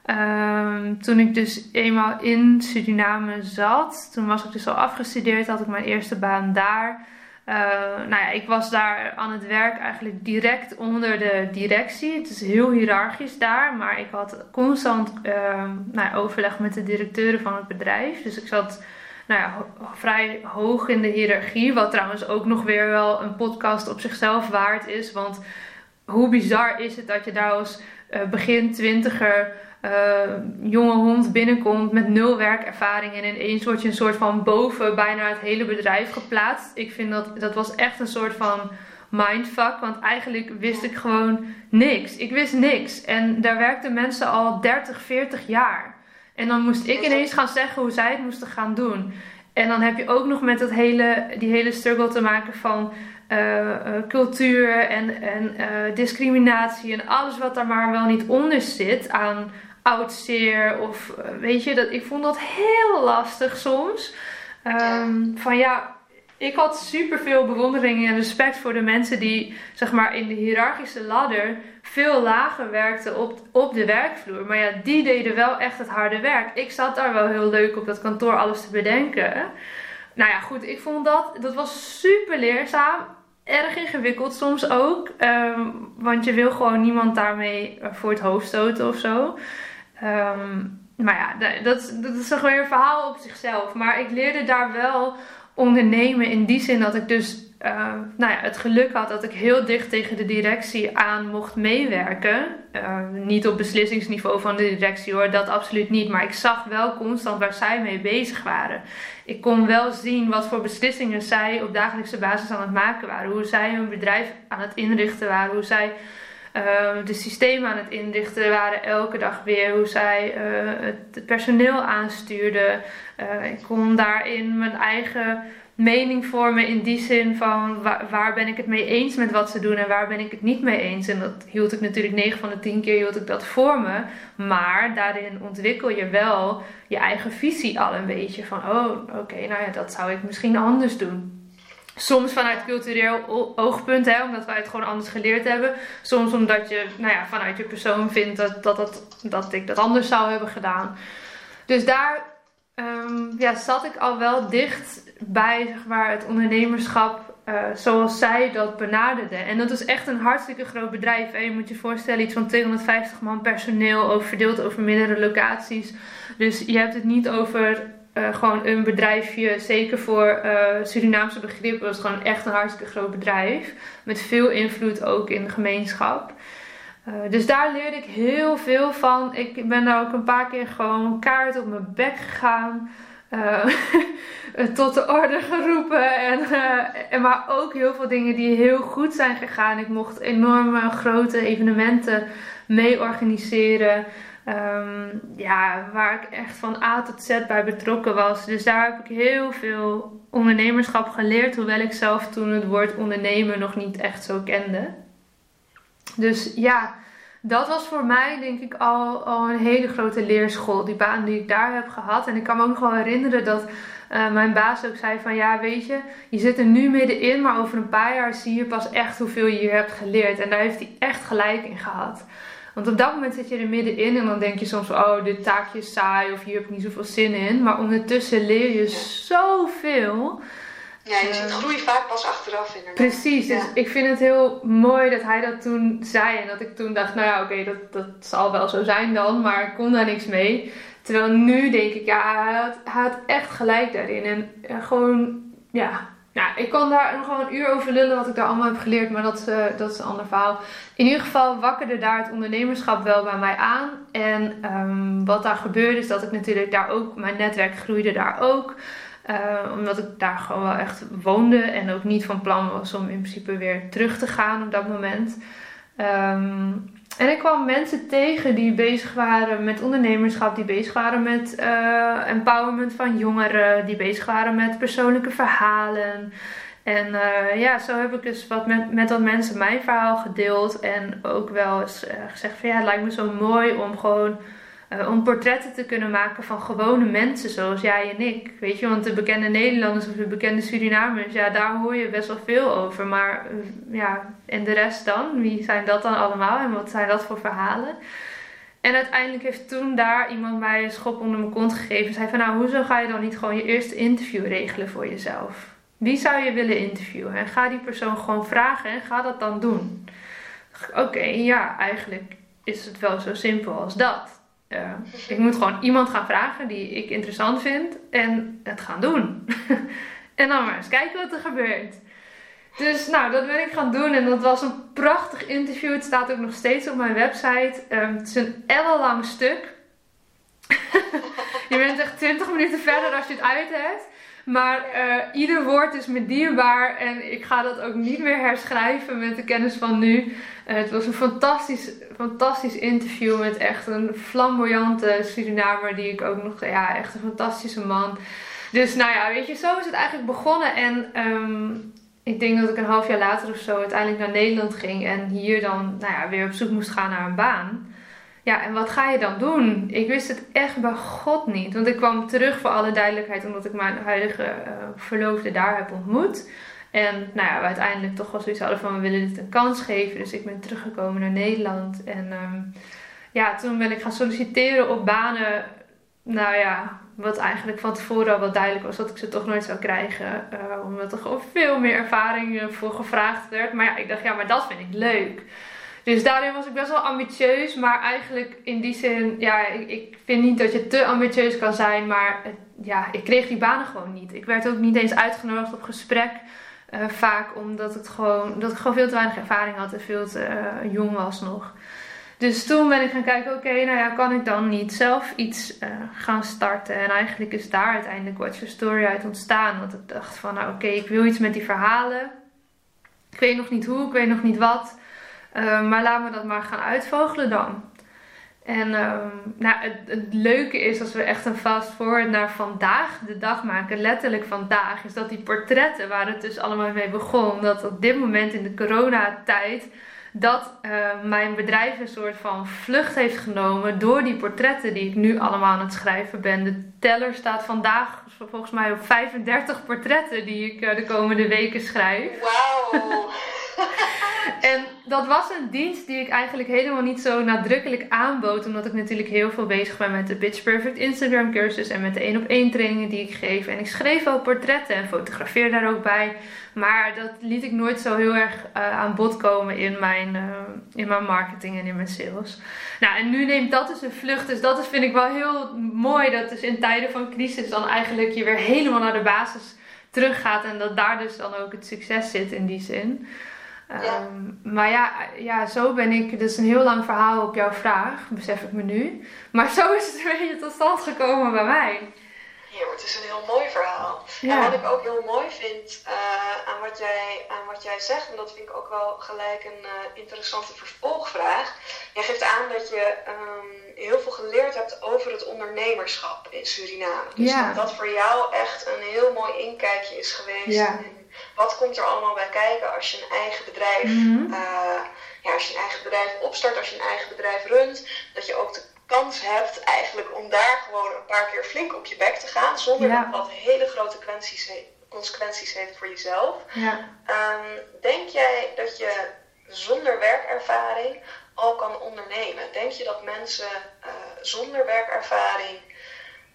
ehm, toen ik dus eenmaal in Suriname zat, toen was ik dus al afgestudeerd, had ik mijn eerste baan daar. Eh, nou ja, ik was daar aan het werk eigenlijk direct onder de directie. Het is heel hiërarchisch daar, maar ik had constant ehm, nou ja, overleg met de directeuren van het bedrijf. Dus ik zat nou ja, vrij hoog in de hiërarchie, wat trouwens ook nog weer wel een podcast op zichzelf waard is. Want hoe bizar is het dat je daar als eh, begin twintiger eh, jonge hond binnenkomt met nul werkervaring en ineens word je een soort van boven bijna het hele bedrijf geplaatst. Ik vind dat dat was echt een soort van mindfuck, want eigenlijk wist ik gewoon niks. Ik wist niks en daar werkten mensen al 30, 40 jaar. En dan moest ik ineens gaan zeggen hoe zij het moesten gaan doen. En dan heb je ook nog met dat hele, die hele struggle te maken van eh, eh, cultuur en, en discriminatie en alles wat daar maar wel niet onder zit aan oud zeer of eh, weet je, dat, ik vond dat heel lastig soms. Ehm, van ja, ik had super veel bewondering en respect voor de mensen die zeg maar in de hiërarchische ladder veel lager werkten op, op de werkvloer. Maar ja, die deden wel echt het harde werk. Ik zat daar wel heel leuk op dat kantoor alles te bedenken. Nou ja, goed, ik vond dat, dat was super leerzaam. Erg ingewikkeld soms ook. ehm, want je wil gewoon niemand daarmee voor het hoofd stoten of zo. Ehm, maar ja, da- dat, dat is toch weer een verhaal op zichzelf. Maar ik leerde daar wel ondernemen in die zin dat ik dus eh, nou ja, het geluk had dat ik heel dicht tegen de directie aan mocht meewerken. Eh, niet op beslissingsniveau van de directie hoor, dat absoluut niet. Maar ik zag wel constant waar zij mee bezig waren. Ik kon wel zien wat voor beslissingen zij op dagelijkse basis aan het maken waren. Hoe zij hun bedrijf aan het inrichten waren. Hoe zij eh, de systemen aan het inrichten waren elke dag weer. Hoe zij eh, het personeel aanstuurden. Eh, ik kon daarin mijn eigen mening vormen in die zin van waar, waar ben ik het mee eens met wat ze doen en waar ben ik het niet mee eens. En dat hield ik natuurlijk 9 van de 10 keer hield ik dat voor me. Maar daarin ontwikkel je wel je eigen visie al een beetje van oh oké nou ja dat zou ik misschien anders doen. Soms vanuit cultureel oogpunt, hè, omdat wij het gewoon anders geleerd hebben. Soms omdat je nou ja, vanuit je persoon vindt dat, dat, dat, ik dat anders zou hebben gedaan. Dus daar ehm, ja, zat ik al wel dicht bij het ondernemerschap eh, zoals zij dat benaderde. En dat is echt een hartstikke groot bedrijf. Hè. Je moet je voorstellen, iets van 250 man personeel, over, verdeeld over meerdere locaties. Dus je hebt het niet over eh, gewoon een bedrijfje, zeker voor eh, Surinaamse begrippen, was gewoon echt een hartstikke groot bedrijf. Met veel invloed ook in de gemeenschap. Eh, dus daar leerde ik heel veel van. Ik ben daar ook een paar keer gewoon kaart op mijn bek gegaan. tot de orde geroepen. En, en maar ook heel veel dingen die heel goed zijn gegaan. Ik mocht enorme grote evenementen mee organiseren. Ehm, ja, waar ik echt van A tot Z bij betrokken was. Dus daar heb ik heel veel ondernemerschap geleerd, hoewel ik zelf toen het woord ondernemen nog niet echt zo kende. Dus ja, dat was voor mij denk ik al, al een hele grote leerschool, die baan die ik daar heb gehad. En ik kan me ook nog wel herinneren dat uh, mijn baas ook zei van ja, weet je, je zit er nu middenin, maar over een paar jaar zie je pas echt hoeveel je hier hebt geleerd. En daar heeft hij echt gelijk in gehad. Want op dat moment zit je er middenin en dan denk je soms, oh, dit taakje is saai of hier heb ik niet zoveel zin in. Maar ondertussen leer je zoveel. Ja, je ziet groei vaak pas achteraf inderdaad. Precies, dus ik vind het heel mooi dat hij dat toen zei. En dat ik toen dacht, nou ja, oké, dat, dat zal wel zo zijn dan, maar ik kon daar niks mee. Terwijl nu denk ik, ja, hij had, hij had echt gelijk daarin. En uh, gewoon, ja, ja, ik kan daar nog gewoon een uur over lullen wat ik daar allemaal heb geleerd, maar dat, uh, dat is een ander verhaal. In ieder geval wakkerde daar het ondernemerschap wel bij mij aan. En um, wat daar gebeurde is dat ik natuurlijk daar ook, mijn netwerk groeide daar ook. Uh, omdat ik daar gewoon wel echt woonde en ook niet van plan was om in principe weer terug te gaan op dat moment. Um, en ik kwam mensen tegen die bezig waren met ondernemerschap, die bezig waren met uh, empowerment van jongeren, die bezig waren met persoonlijke verhalen. En uh, ja, zo heb ik dus wat met, met wat mensen mijn verhaal gedeeld. En ook wel eens uh, gezegd van ja, het lijkt me zo mooi om gewoon uh, om portretten te kunnen maken van gewone mensen zoals jij en ik. Weet je, want de bekende Nederlanders of de bekende Surinamers, ja, daar hoor je best wel veel over. Maar uh, ja, en de rest dan? Wie zijn dat dan allemaal en wat zijn dat voor verhalen? En uiteindelijk heeft toen daar iemand mij een schop onder mijn kont gegeven. Zei van nou, hoezo ga je dan niet gewoon je eerste interview regelen voor jezelf? Wie zou je willen interviewen? En ga die persoon gewoon vragen en ga dat dan doen. Oké, ja, eigenlijk is het wel zo simpel als dat. Uh, ik moet gewoon iemand gaan vragen die ik interessant vind en het gaan doen. en dan maar eens kijken wat er gebeurt. Dus nou, dat ben ik gaan doen en dat was een prachtig interview. Het staat ook nog steeds op mijn website. Um, het is een ellenlang stuk. je bent echt 20 minuten verder als je het uit hebt. Maar uh, ieder woord is me dierbaar en ik ga dat ook niet meer herschrijven met de kennis van nu. Het was een fantastisch, fantastisch interview met echt een flamboyante Surinamer die ik ook nog, ja, echt een fantastische man. Dus nou ja, weet je, zo is het eigenlijk begonnen en um, ik denk dat ik een half jaar later of zo uiteindelijk naar Nederland ging en hier dan nou ja, weer op zoek moest gaan naar een baan. Ja, en wat ga je dan doen? Ik wist het echt bij God niet. Want ik kwam terug voor alle duidelijkheid omdat ik mijn huidige uh, verloofde daar heb ontmoet. En nou ja, we uiteindelijk toch wel zoiets hadden van we willen dit een kans geven. Dus ik ben teruggekomen naar Nederland. En um, ja, toen ben ik gaan solliciteren op banen. Nou ja, wat eigenlijk van tevoren al wel duidelijk was dat ik ze toch nooit zou krijgen. Uh, omdat er gewoon veel meer ervaring voor gevraagd werd. Maar ja, ik dacht ja, maar dat vind ik leuk. Dus daarin was ik best wel ambitieus. Maar eigenlijk in die zin, ja, ik, ik vind niet dat je te ambitieus kan zijn. Maar ja, ik kreeg die banen gewoon niet. Ik werd ook niet eens uitgenodigd op gesprek. Uh, vaak omdat, het gewoon, dat ik gewoon veel te weinig ervaring had en veel te uh, jong was nog. Dus toen ben ik gaan kijken, oké, nou ja, kan ik dan niet zelf iets uh, gaan starten? En eigenlijk is daar uiteindelijk Watch Your Story uit ontstaan. Want ik dacht van, nou oké, ik wil iets met die verhalen. Ik weet nog niet hoe, ik weet nog niet wat. Maar laten we dat maar gaan uitvogelen dan. En um, nou, het, het, leuke is als we echt een fast forward naar vandaag de dag maken, letterlijk vandaag, is dat die portretten waar het dus allemaal mee begon, dat op dit moment in de coronatijd, dat uh, mijn bedrijf een soort van vlucht heeft genomen door die portretten die ik nu allemaal aan het schrijven ben. De teller staat vandaag volgens mij op 35 portretten die ik uh, de komende weken schrijf. Wauw! en dat was een dienst die ik eigenlijk helemaal niet zo nadrukkelijk aanbood. Omdat ik natuurlijk heel veel bezig ben met de Pitch Perfect Instagram cursus. En met de 1 op 1 trainingen die ik geef. En ik schreef ook portretten en fotografeer daar ook bij. Maar dat liet ik nooit zo heel erg uh, aan bod komen in mijn, uh, in mijn marketing en in mijn sales. Nou, en nu neemt dat dus een vlucht. Dus dat is, vind ik wel heel mooi. Dat dus in tijden van crisis dan eigenlijk je weer helemaal naar de basis teruggaat. En dat daar dus dan ook het succes zit in die zin. Ja. Um, maar ja, ja, zo ben ik. Is een heel lang verhaal op jouw vraag, besef ik me nu. Maar zo is het een beetje tot stand gekomen bij mij. Ja, het is een heel mooi verhaal. Ja. En wat ik ook heel mooi vind uh, aan, wat jij, aan wat jij zegt, en dat vind ik ook wel gelijk een uh, interessante vervolgvraag, jij geeft aan dat je ehm, heel veel geleerd hebt over het ondernemerschap in Suriname. Dus dat dat voor jou echt een heel mooi inkijkje is geweest. Ja. Wat komt er allemaal bij kijken als je een eigen bedrijf, mm ja, als je een eigen bedrijf opstart, als je een eigen bedrijf runt, dat je ook de kans hebt eigenlijk om daar gewoon een paar keer flink op je bek te gaan, zonder dat dat hele grote consequenties, consequenties heeft voor jezelf. Ja. Um, denk jij dat je zonder werkervaring al kan ondernemen? Denk je dat mensen uh, zonder werkervaring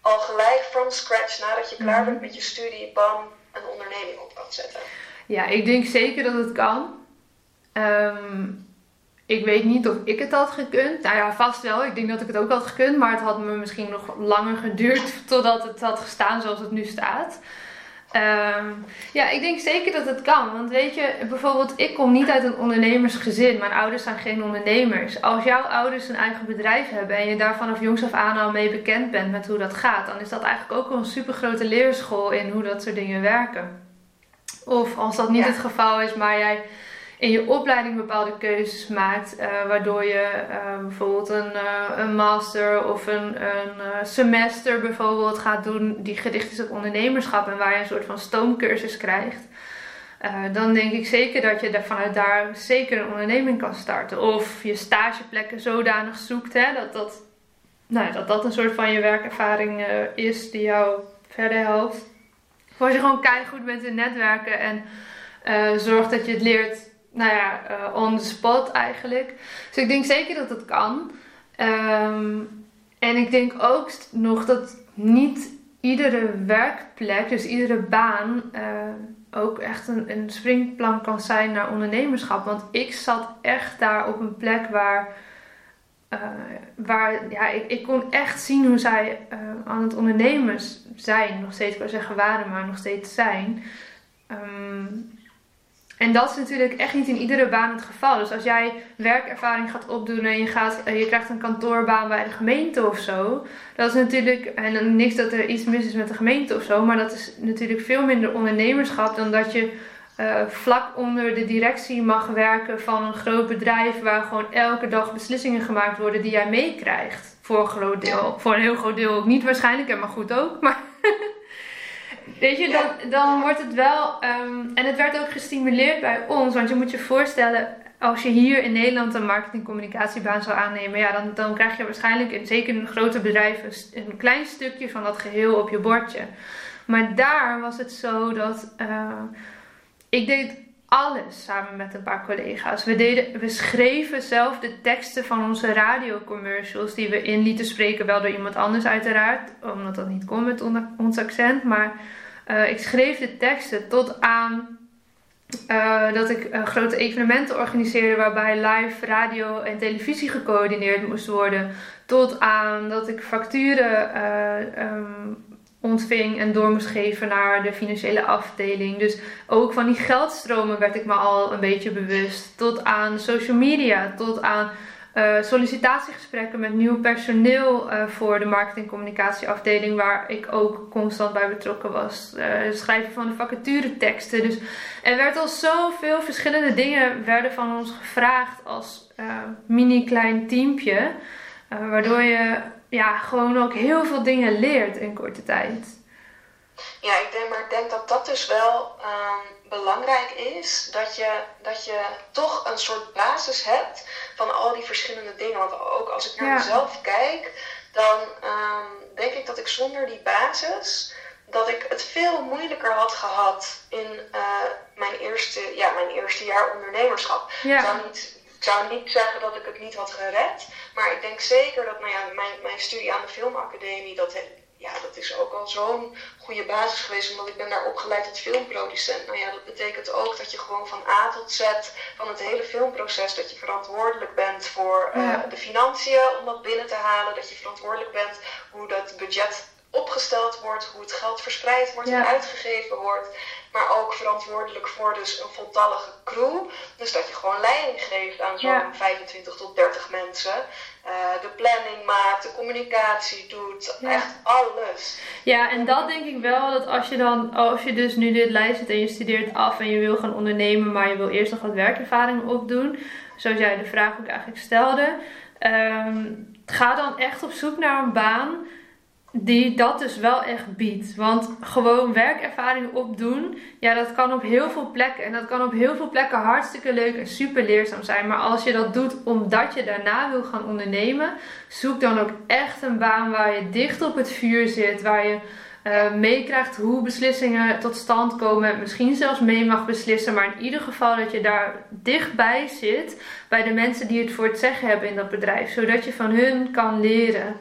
al gelijk from scratch, nadat je klaar bent mhm. met je studie, bam, een onderneming op kan zetten? Ja, ik denk zeker dat het kan. Um, ik weet niet of ik het had gekund. Nou ja, vast wel. Ik denk dat ik het ook had gekund. Maar het had me misschien nog langer geduurd totdat het had gestaan zoals het nu staat. Ehm, ja, ik denk zeker dat het kan. Want weet je, bijvoorbeeld, ik kom niet uit een ondernemersgezin. Mijn ouders zijn geen ondernemers. Als jouw ouders een eigen bedrijf hebben en je daar vanaf jongs af aan al mee bekend bent met hoe dat gaat, dan is dat eigenlijk ook een super grote leerschool in hoe dat soort dingen werken. Of als dat niet het geval is, maar jij in je opleiding bepaalde keuzes maakt, uh, waardoor je uh, bijvoorbeeld een, uh, een master of een, een semester bijvoorbeeld gaat doen die gericht is op ondernemerschap en waar je een soort van stoomcursus krijgt. dan denk ik zeker dat je vanuit daar zeker een onderneming kan starten. Of je stageplekken zodanig zoekt hè, dat, dat, nou, dat dat een soort van je werkervaring is die jou verder helpt. Of als je gewoon keihard bent in netwerken en zorgt dat je het leert nou ja, uh, on the spot eigenlijk. Dus ik denk zeker dat het kan. Ehm, en ik denk ook nog dat niet iedere werkplek, dus iedere baan, uh, ook echt een, een springplan kan zijn naar ondernemerschap. Want ik zat echt daar op een plek waar. Uh, waar ja, ik, ik kon echt zien hoe zij aan het ondernemen zijn. Nog steeds, ik zeggen waren, maar nog steeds zijn. Um, en dat is natuurlijk echt niet in iedere baan het geval. Dus als jij werkervaring gaat opdoen en je, gaat, eh, je krijgt een kantoorbaan bij de gemeente of zo. Dat is natuurlijk, en niks dat er iets mis is met de gemeente of zo. Maar dat is natuurlijk veel minder ondernemerschap dan dat je uh, vlak onder de directie mag werken van een groot bedrijf. Waar gewoon elke dag beslissingen gemaakt worden die jij meekrijgt. Voor een groot deel. Voor een heel groot deel ook niet waarschijnlijk, maar goed ook. Maar Weet je, dan, dan wordt het wel. Ehm, en het werd ook gestimuleerd bij ons. Want je moet je voorstellen, als je hier in Nederland een marketing-communicatiebaan zou aannemen, ja, dan, dan krijg je waarschijnlijk, in, zeker in grote bedrijven, een klein stukje van dat geheel op je bordje. Maar daar was het zo dat uh, ik deed alles samen met een paar collega's. We, deden, we schreven zelf de teksten van onze radiocommercials die we in lieten spreken, wel door iemand anders uiteraard, omdat dat niet kon met ons accent. Maar uh, ik schreef de teksten tot aan uh, dat ik uh, grote evenementen organiseerde waarbij live radio en televisie gecoördineerd moest worden. Tot aan dat ik facturen um, ontving en door moest geven naar de financiële afdeling. Dus ook van die geldstromen werd ik me al een beetje bewust. Tot aan social media, tot aan uh, sollicitatiegesprekken met nieuw personeel uh, voor de marketingcommunicatieafdeling, waar ik ook constant bij betrokken was. Uh, schrijven van de vacatureteksten. Dus er werd al zoveel verschillende dingen werden van ons gevraagd als mini klein teampje. waardoor je ja, gewoon ook heel veel dingen leert in korte tijd. Ja, ik denk, maar ik denk dat dat dus wel um, belangrijk is. Dat je, dat je toch een soort basis hebt van al die verschillende dingen. Want ook als ik naar mezelf kijk, dan um, denk ik dat ik zonder die basis dat ik het veel moeilijker had gehad in uh, mijn, eerste, ja, mijn eerste jaar ondernemerschap. Ja. Ik, zou niet, ik zou niet zeggen dat ik het niet had gered, maar ik denk zeker dat nou ja, mijn, mijn studie aan de filmacademie, dat ja, dat is ook al zo'n goede basis geweest, omdat ik ben daar opgeleid tot filmproducent. Nou ja, dat betekent ook dat je gewoon van A tot Z, van het hele filmproces, dat je verantwoordelijk bent voor uh, de financiën om dat binnen te halen. Dat je verantwoordelijk bent hoe dat budget opgesteld wordt, hoe het geld verspreid wordt en uitgegeven wordt. Maar ook verantwoordelijk voor dus een voltallige crew. Dus dat je gewoon leiding geeft aan zo'n 25 tot 30 mensen. Uh, de planning maakt, de communicatie doet, echt alles. Ja, en dat denk ik wel dat als je dan, als je dus nu dit lijst zit en je studeert af en je wil gaan ondernemen, maar je wil eerst nog wat werkervaring opdoen. zoals jij de vraag ook eigenlijk stelde, ehm, ga dan echt op zoek naar een baan die dat dus wel echt biedt. Want gewoon werkervaring opdoen, ja, dat kan op heel veel plekken. En dat kan op heel veel plekken hartstikke leuk en super leerzaam zijn. Maar als je dat doet omdat je daarna wil gaan ondernemen, zoek dan ook echt een baan waar je dicht op het vuur zit. Waar je uh, meekrijgt hoe beslissingen tot stand komen. Misschien zelfs mee mag beslissen. Maar in ieder geval dat je daar dichtbij zit. Bij de mensen die het voor het zeggen hebben in dat bedrijf. Zodat je van hun kan leren.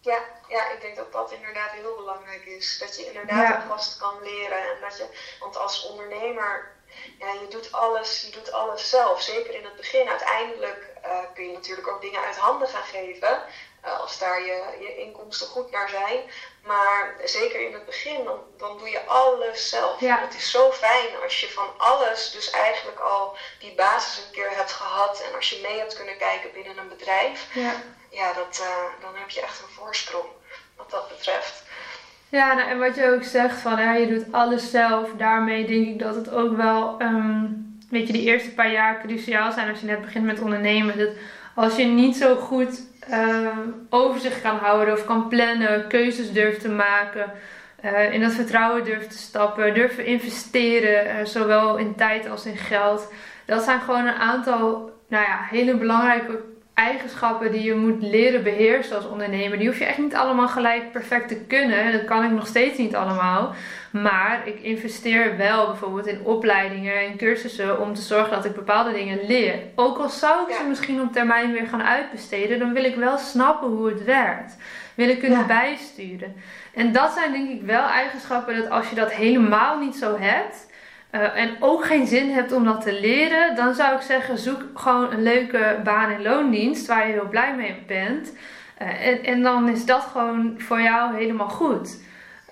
Ja, ja, ik denk dat dat inderdaad heel belangrijk is. Dat je inderdaad ja. vast kan leren. En dat je, want als ondernemer, ja, je doet alles, je doet alles zelf. Zeker in het begin. Uiteindelijk uh, kun je natuurlijk ook dingen uit handen gaan geven. Uh, als daar je, je inkomsten goed naar zijn. Maar zeker in het begin, dan, dan doe je alles zelf. Ja. Het is zo fijn als je van alles dus eigenlijk al die basis een keer hebt gehad. En als je mee hebt kunnen kijken binnen een bedrijf. Ja, ja dat, uh, dan heb je echt een voorsprong wat dat betreft. Ja, nou, en wat je ook zegt van ja, je doet alles zelf. Daarmee denk ik dat het ook wel, um, weet je, die eerste paar jaar cruciaal zijn als je net begint met ondernemen. Dat als je niet zo goed uh, overzicht kan houden of kan plannen, keuzes durft te maken, uh, in dat vertrouwen durft te stappen, durft investeren, uh, zowel in tijd als in geld. Dat zijn gewoon een aantal nou ja, hele belangrijke eigenschappen die je moet leren beheersen als ondernemer. Die hoef je echt niet allemaal gelijk perfect te kunnen. Dat kan ik nog steeds niet allemaal. Maar ik investeer wel bijvoorbeeld in opleidingen en cursussen om te zorgen dat ik bepaalde dingen leer. Ook al zou ik ze misschien op termijn weer gaan uitbesteden, dan wil ik wel snappen hoe het werkt. Wil ik kunnen bijsturen. En dat zijn denk ik wel eigenschappen dat als je dat helemaal niet zo hebt, uh, en ook geen zin hebt om dat te leren, dan zou ik zeggen: zoek gewoon een leuke baan- en loondienst waar je heel blij mee bent. Uh, en, en, dan is dat gewoon voor jou helemaal goed.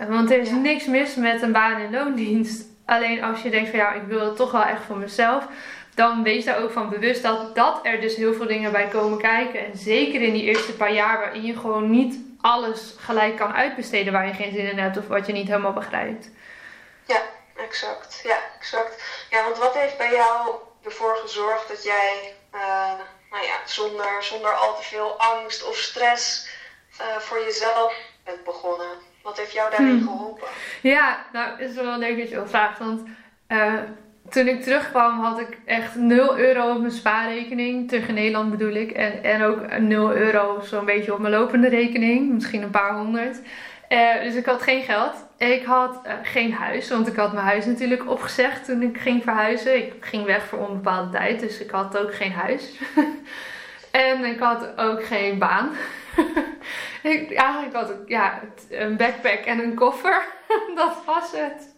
Uh, want er is niks mis met een baan- en loondienst. Alleen als je denkt van ja, ik wil het toch wel echt voor mezelf. Dan wees daar ook van bewust dat, dat er dus heel veel dingen bij komen kijken. En zeker in die eerste paar jaar waarin je gewoon niet alles gelijk kan uitbesteden waar je geen zin in hebt of wat je niet helemaal begrijpt. Ja, exact. Ja, exact. Ja, want wat heeft bij jou ervoor gezorgd dat jij, uh, nou ja, zonder, zonder al te veel angst of stress uh, voor jezelf bent begonnen? Wat heeft jou daarin hmm. geholpen? Ja, nou, is wel leuk dat je dat vraagt, want uh, toen ik terugkwam had ik echt 0 euro op mijn spaarrekening. Terug in Nederland bedoel ik. En, en ook 0 euro zo'n beetje op mijn lopende rekening. Misschien een paar honderd. Uh, dus ik had geen geld. Ik had uh, geen huis, want ik had mijn huis natuurlijk opgezegd toen ik ging verhuizen. Ik ging weg voor onbepaalde tijd, dus ik had ook geen huis. en ik had ook geen baan. ik, eigenlijk had ik ja, een backpack en een koffer. dat was het.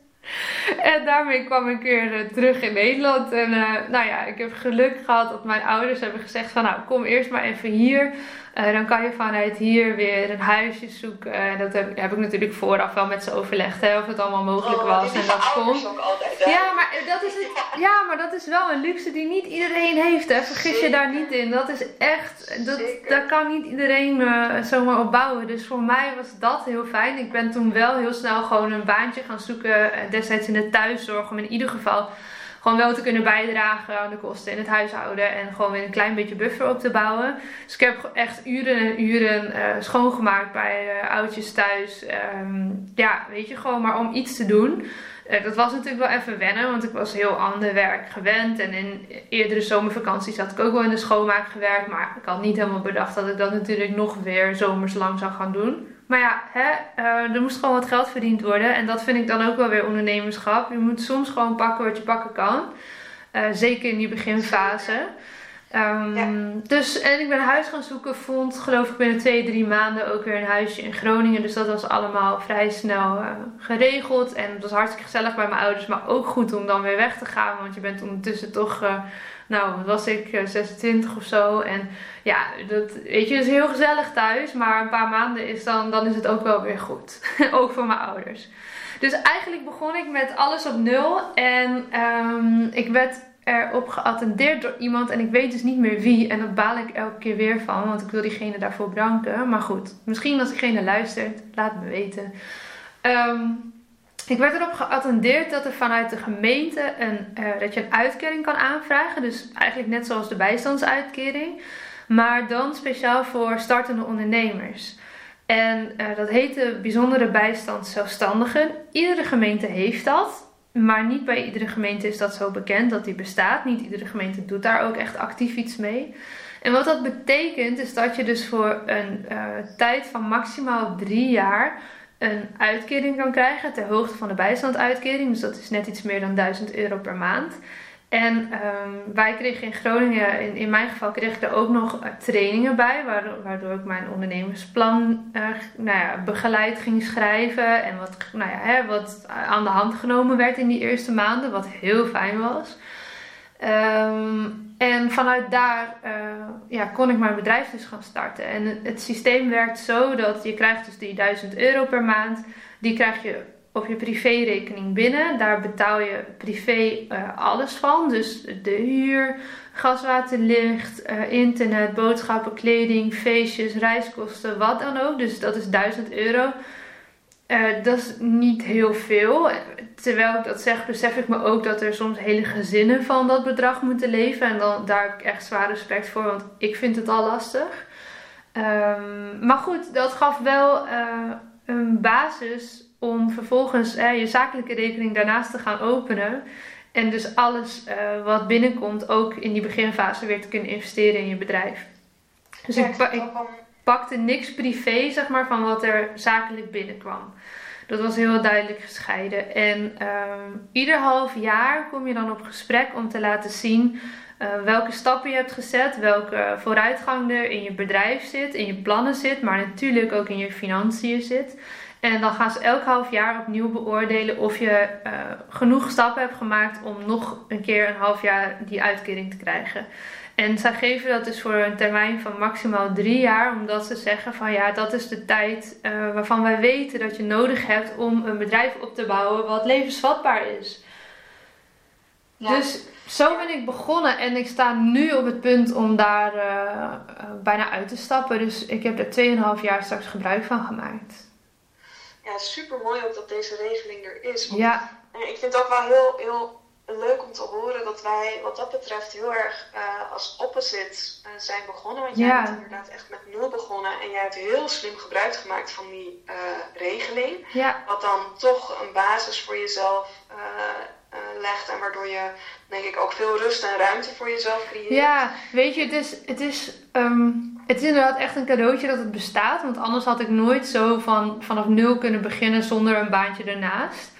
En daarmee kwam ik weer uh, terug in Nederland. En nou ja, ik heb geluk gehad dat mijn ouders hebben gezegd van nou kom eerst maar even hier. Uh, dan kan je vanuit hier weer een huisje zoeken. En dat heb, heb, ik natuurlijk vooraf wel met ze overlegd hè, of het allemaal mogelijk oh, was. En dat hè? Ja, maar dat is het, ja, maar dat is wel een luxe die niet iedereen heeft. Hè. Vergis je daar niet in. Dat is echt, dat, daar kan niet iedereen uh, zomaar op bouwen. Dus voor mij was dat heel fijn. Ik ben toen wel heel snel gewoon een baantje gaan zoeken. Destijds in de thuiszorg. Om in ieder geval gewoon wel te kunnen bijdragen aan de kosten in het huishouden. En gewoon weer een klein beetje buffer op te bouwen. Dus ik heb echt uren en uren uh, schoongemaakt bij uh, oudjes thuis. Um, ja, weet je, gewoon maar om iets te doen. Uh, dat was natuurlijk wel even wennen, want ik was heel ander werk gewend. En in eerdere zomervakanties had ik ook wel in de schoonmaak gewerkt. Maar ik had niet helemaal bedacht dat ik dat natuurlijk nog weer zomers lang zou gaan doen. Maar ja, hè, uh, er moest gewoon wat geld verdiend worden. En dat vind ik dan ook wel weer ondernemerschap. Je moet soms gewoon pakken wat je pakken kan. Uh, zeker in die beginfase. Um, Dus, en ik ben een huis gaan zoeken. Vond, geloof ik, binnen twee, drie maanden ook weer een huisje in Groningen. Dus dat was allemaal vrij snel uh, geregeld. En het was hartstikke gezellig bij mijn ouders. Maar ook goed om dan weer weg te gaan. Want je bent ondertussen toch nou, was ik 26 of zo. En ja, dat, weet je, het is heel gezellig thuis. Maar een paar maanden is dan, dan is het ook wel weer goed. ook voor mijn ouders. Dus eigenlijk begon ik met alles op nul. En um, ik werd erop geattendeerd door iemand. En ik weet dus niet meer wie. En dat baal ik elke keer weer van. Want ik wil diegene daarvoor bedanken. Maar goed, misschien als diegene luistert, laat me weten. Um, ik werd erop geattendeerd dat er vanuit de gemeente een, uh, dat je een uitkering kan aanvragen. Dus eigenlijk net zoals de bijstandsuitkering. Maar dan speciaal voor startende ondernemers. En uh, dat heet de bijzondere bijstand zelfstandigen. Iedere gemeente heeft dat. Maar niet bij iedere gemeente is dat zo bekend dat die bestaat. Niet iedere gemeente doet daar ook echt actief iets mee. En wat dat betekent is dat je dus voor een uh, tijd van maximaal drie jaar een uitkering kan krijgen ter hoogte van de bijstandsuitkering. Dus dat is net iets meer dan 1000 euro per maand. En um, wij kregen in Groningen, in, in mijn geval, kreeg ik er ook nog trainingen bij, waardoor, waardoor, ik mijn ondernemersplan uh, nou ja, begeleid ging schrijven. En wat, nou ja, hè, wat aan de hand genomen werd in die eerste maanden, wat heel fijn was. Um, en vanuit daar uh, ja, kon ik mijn bedrijf dus gaan starten. En het, het, systeem werkt zo dat je krijgt dus die 1000 euro per maand. Die krijg je op je privérekening binnen. Daar betaal je privé uh, alles van. Dus de huur, gas, water, licht, uh, internet, boodschappen, kleding, feestjes, reiskosten, wat dan ook. Dus dat is 1000 euro. Uh, dat is niet heel veel. Terwijl ik dat zeg, besef ik me ook dat er soms hele gezinnen van dat bedrag moeten leven. En dan, daar heb ik echt zwaar respect voor, want ik vind het al lastig. Um, maar goed, dat gaf wel een basis om vervolgens uh, je zakelijke rekening daarnaast te gaan openen. En dus alles wat binnenkomt ook in die beginfase weer te kunnen investeren in je bedrijf. Dus ik, ik pakte niks privé, zeg maar, van wat er zakelijk binnenkwam. Dat was heel duidelijk gescheiden. En um, ieder half jaar kom je dan op gesprek om te laten zien uh, welke stappen je hebt gezet, welke vooruitgang er in je bedrijf zit, in je plannen zit, maar natuurlijk ook in je financiën zit. En dan gaan ze elk half jaar opnieuw beoordelen of je uh, genoeg stappen hebt gemaakt om nog een keer een half jaar die uitkering te krijgen. En zij geven dat dus voor een termijn van maximaal drie jaar, omdat ze zeggen van ja, dat is de tijd uh, waarvan wij weten dat je nodig hebt om een bedrijf op te bouwen wat levensvatbaar is. Ja. Dus zo ben ik begonnen en ik sta nu op het punt om daar uh, uh, bijna uit te stappen. Dus ik heb er 2,5 jaar straks gebruik van gemaakt. Ja, super mooi ook dat deze regeling er is. Want ja. Ik vind het ook wel heel, heel leuk om te horen dat wij wat dat betreft heel erg uh, als opposite uh, zijn begonnen. Want jij bent inderdaad echt met nul begonnen en jij hebt heel slim gebruik gemaakt van die uh, regeling. Ja. Wat dan toch een basis voor jezelf legt en waardoor je denk ik ook veel rust en ruimte voor jezelf creëert. Ja, weet je, het is, het is, um, het is inderdaad echt een cadeautje dat het bestaat. Want anders had ik nooit zo van, vanaf nul kunnen beginnen zonder een baantje ernaast.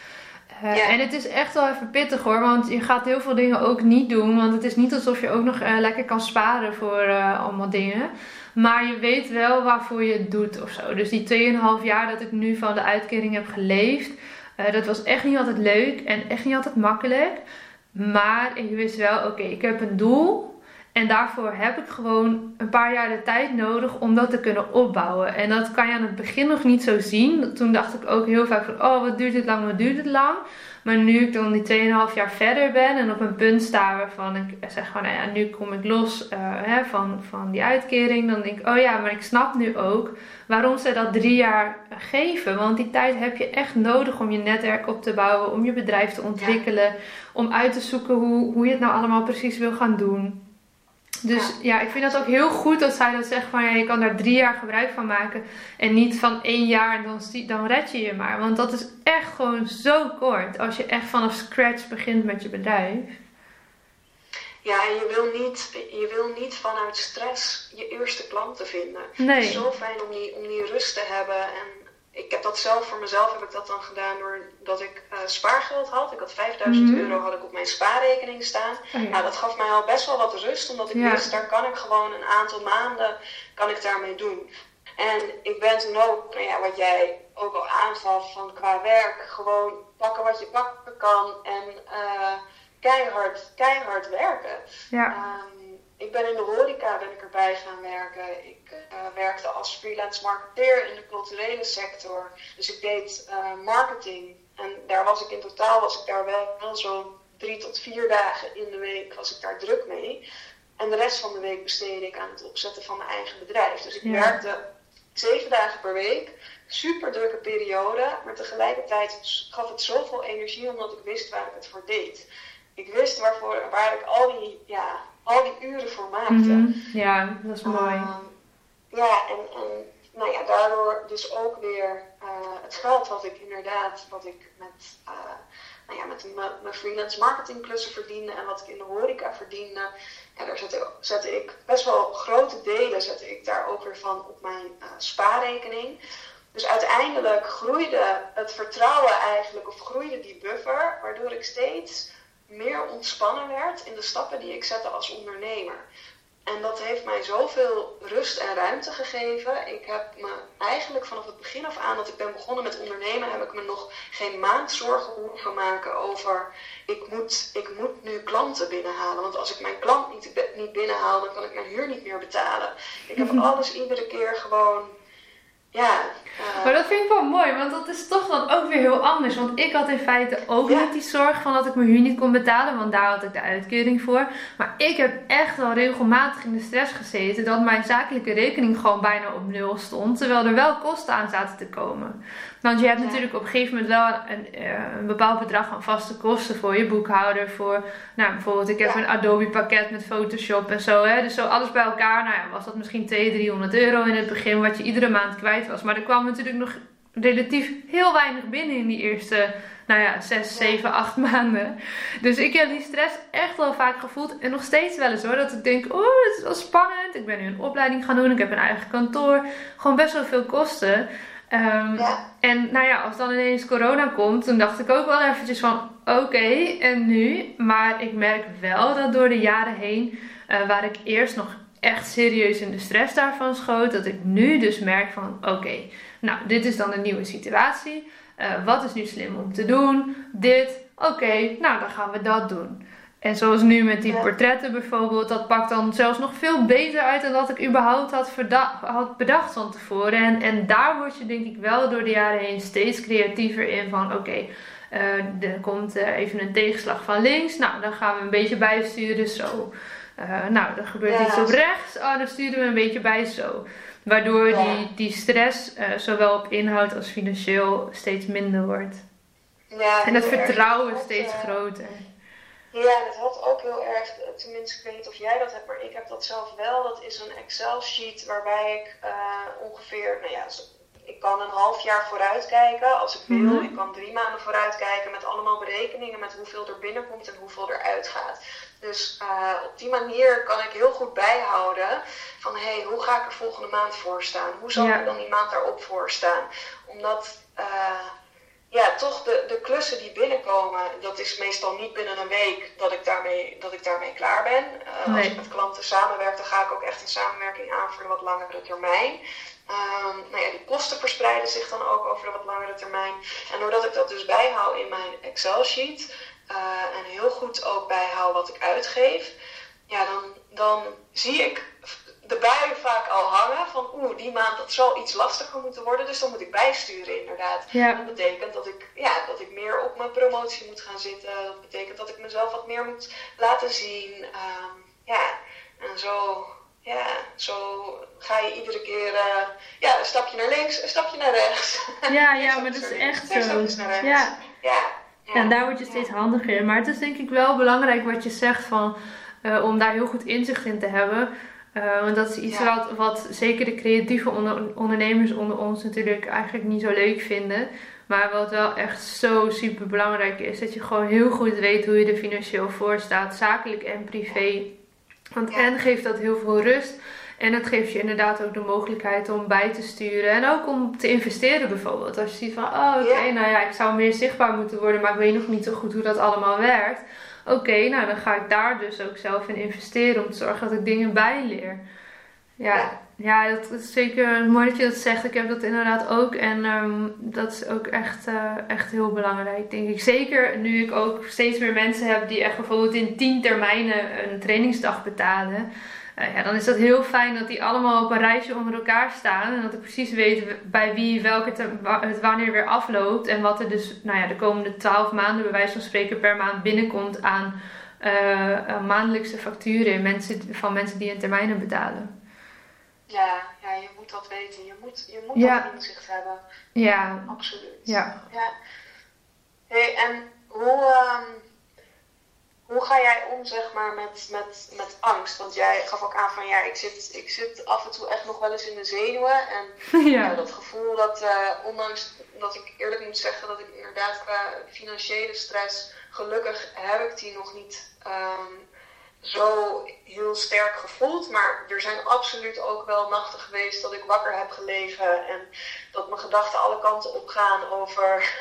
Uh, ja. En het is echt wel even pittig hoor, want je gaat heel veel dingen ook niet doen. Want het is niet alsof je ook nog uh, lekker kan sparen voor uh, allemaal dingen. Maar je weet wel waarvoor je het doet of zo. Dus die 2,5 jaar dat ik nu van de uitkering heb geleefd, dat was echt niet altijd leuk en echt niet altijd makkelijk. Maar ik wist wel, oké, okay, ik heb een doel. En daarvoor heb ik gewoon een paar jaar de tijd nodig om dat te kunnen opbouwen. En dat kan je aan het begin nog niet zo zien. Toen dacht ik ook heel vaak van, oh wat duurt dit lang, wat duurt dit lang. Maar nu ik dan die 2,5 jaar verder ben en op een punt sta waarvan ik zeg van, nou ja, nu kom ik los uh, hè, van, van die uitkering. Dan denk ik, oh ja, maar ik snap nu ook waarom ze dat drie jaar geven. Want die tijd heb je echt nodig om je netwerk op te bouwen, om je bedrijf te ontwikkelen. Ja. Om uit te zoeken hoe, hoe je het nou allemaal precies wil gaan doen. Dus ja. ja. ik vind dat ook heel goed dat zij dat zegt van ja, je kan daar drie jaar gebruik van maken. En niet van één jaar en dan, dan red je je maar. Want dat is echt gewoon zo kort als je echt vanaf scratch begint met je bedrijf. Ja, en je wil niet, je wil niet vanuit stress je eerste klanten vinden. Nee. Het is zo fijn om die, om die rust te hebben en ik heb dat zelf voor mezelf heb ik dat dan gedaan doordat ik uh, spaargeld had. Ik had 5000 mm. euro had ik op mijn spaarrekening staan. Oh, ja. Nou, dat gaf mij al best wel wat rust, omdat ik ja. wist, daar kan ik gewoon een aantal maanden kan ik daarmee doen. En ik ben toen ook, nou ja, wat jij ook al aangaf van qua werk, gewoon pakken wat je pakken kan en uh, keihard, keihard werken. Ja. Um, ik ben in de horeca ben ik erbij gaan werken. Ik uh, werkte als freelance marketeer in de culturele sector. Dus ik deed uh, marketing. En daar was ik in totaal was ik daar wel, wel zo'n drie tot vier dagen in de week was ik daar druk mee. En de rest van de week besteedde ik aan het opzetten van mijn eigen bedrijf. Dus ik ja. werkte zeven dagen per week. Super drukke periode, maar tegelijkertijd gaf het zoveel energie omdat ik wist waar ik het voor deed. Ik wist waarvoor, waar ik al die, ja, al die uren voor maakte. Mhm. Ja, dat is mooi. Uh, ja, en, en nou ja, daardoor dus ook weer uh, het geld wat ik inderdaad, wat ik met, uh, nou ja, met mijn freelance marketingklussen verdiende en wat ik in de horeca verdiende. Ja, daar zette, zette ik best wel grote delen zette ik daar ook weer van op mijn uh, spaarrekening. Dus uiteindelijk groeide het vertrouwen eigenlijk, of groeide die buffer, waardoor ik steeds meer ontspannen werd in de stappen die ik zette als ondernemer. En dat heeft mij zoveel rust en ruimte gegeven. Ik heb me eigenlijk vanaf het begin af aan dat ik ben begonnen met ondernemen, heb ik me nog geen maand zorgen hoeven maken over ik moet, ik moet nu klanten binnenhalen. Want als ik mijn klant niet, niet binnenhaal, dan kan ik mijn huur niet meer betalen. Ik heb alles iedere keer gewoon ja. Vind ik wel mooi, want dat is toch dan ook weer heel anders. Want ik had in feite ook niet die zorg van dat ik mijn huur niet kon betalen, want daar had ik de uitkering voor. Maar ik heb echt wel regelmatig in de stress gezeten dat mijn zakelijke rekening gewoon bijna op nul stond, terwijl er wel kosten aan zaten te komen. Want je hebt natuurlijk op een gegeven moment wel een, eh, een, bepaald bedrag aan vaste kosten voor je boekhouder. Voor, nou bijvoorbeeld, ik heb een Adobe pakket met Photoshop en zo. Hè. Dus zo alles bij elkaar, nou ja, was dat misschien 200, 300 euro in het begin, wat je iedere maand kwijt was. Maar er kwam natuurlijk nog relatief heel weinig binnen in die eerste, nou ja, 6, 7, 8 maanden. Dus ik heb die stress echt wel vaak gevoeld. En nog steeds wel eens hoor. Dat ik denk, oh, het is wel spannend. Ik ben nu een opleiding gaan doen. Ik heb een eigen kantoor. Gewoon best wel veel kosten. Um, ja. En nou ja, als dan ineens corona komt, dan dacht ik ook wel eventjes van oké, en nu? Maar ik merk wel dat door de jaren heen, uh, waar ik eerst nog echt serieus in de stress daarvan schoot, dat ik nu dus merk van oké, nou dit is dan een nieuwe situatie. Uh, wat is nu slim om te doen? Dit, oké, nou dan gaan we dat doen. En zoals nu met die portretten bijvoorbeeld, dat pakt dan zelfs nog veel beter uit dan dat ik überhaupt had, had bedacht van tevoren. En, en daar word je denk ik wel door de jaren heen steeds creatiever in van oké, uh, er komt uh, even een tegenslag van links, nou dan gaan we een beetje bijsturen zo. Uh, nou, er gebeurt iets op rechts, oh dan sturen we een beetje bij zo. Waardoor die, die stress zowel op inhoud als financieel steeds minder wordt. Ja, en het vertrouwen steeds groter. Ja, dat had ook heel erg, tenminste, ik weet niet of jij dat hebt, maar ik heb dat zelf wel. Dat is een Excel-sheet waarbij ik uh, ongeveer, nou ja, ik kan een half jaar vooruit kijken als ik wil. Mhm. Ik kan drie maanden vooruit kijken met allemaal berekeningen met hoeveel er binnenkomt en hoeveel er uitgaat. Dus uh, op die manier kan ik heel goed bijhouden van hé, hey, hoe ga ik er volgende maand voor staan? Hoe zal ja. er dan die maand daarop voor staan? Omdat. Uh, ja, toch de, de klussen die binnenkomen, dat is meestal niet binnen een week dat ik daarmee, dat ik daarmee klaar ben. Uh, Als ik met klanten samenwerk, dan ga ik ook echt een samenwerking aan voor een wat langere termijn. Um, nou ja, die kosten verspreiden zich dan ook over een wat langere termijn. En doordat ik dat dus bijhoud in mijn Excel-sheet uh, en heel goed ook bijhoud wat ik uitgeef, ja, dan, dan zie ik de buien vaak al hangen van oeh, die maand dat zal iets lastiger moeten worden, dus dan moet ik bijsturen inderdaad. Ja. Dat betekent dat ik, ja, dat ik meer op mijn promotie moet gaan zitten. Dat betekent dat ik mezelf wat meer moet laten zien. Um, ja, en zo, ja, zo ga je iedere keer uh, ja, een stapje naar links, een stapje naar rechts. Ja, ja, maar dat is echt zo. Ja. ja. Ja. En daar word je steeds handiger in. Maar het is denk ik wel belangrijk wat je zegt van, uh, om daar heel goed inzicht in te hebben. Uh, want dat is iets wat, wat zeker de creatieve ondernemers onder ons natuurlijk eigenlijk niet zo leuk vinden. Maar wat wel echt zo super belangrijk is, dat je gewoon heel goed weet hoe je er financieel voor staat, zakelijk en privé. Want en geeft dat heel veel rust. En het geeft je inderdaad ook de mogelijkheid om bij te sturen. En ook om te investeren bijvoorbeeld. Als je ziet van, oh oké, nou ja, ik zou meer zichtbaar moeten worden, maar ik weet nog niet zo goed hoe dat allemaal werkt. Oké, nou dan ga ik daar dus ook zelf in investeren om te zorgen dat ik dingen bijleer. Ja, ja, dat is zeker mooi dat je dat zegt. Ik heb dat inderdaad ook. En um, dat is ook echt, uh, echt heel belangrijk, denk ik. Zeker nu ik ook steeds meer mensen heb die echt bijvoorbeeld in tien termijnen een trainingsdag betalen. Uh, ja, dan is dat heel fijn dat die allemaal op een reisje onder elkaar staan. En dat ik precies weet bij wie welke het wanneer weer afloopt. En wat er dus nou ja, de komende twaalf maanden, bij wijze van spreken, per maand binnenkomt aan uh, maandelijkse facturen mensen, van mensen die in termijnen betalen. Ja, ja, je moet dat weten. Je moet, je moet ja. dat inzicht hebben. Ja. Absoluut. Ja. ja. Hey, en hoe, um, hoe ga jij om, zeg maar, met, met, met angst? Want jij gaf ook aan van, ja, ik zit, ik zit af en toe echt nog wel eens in de zenuwen. En ja. dat gevoel dat, uh, ondanks dat ik eerlijk moet zeggen dat ik inderdaad qua financiële stress, gelukkig heb ik die nog niet um, zo heel sterk gevoeld. Maar er zijn absoluut ook wel nachten geweest dat ik wakker heb gelegen. En dat mijn gedachten alle kanten op gaan over.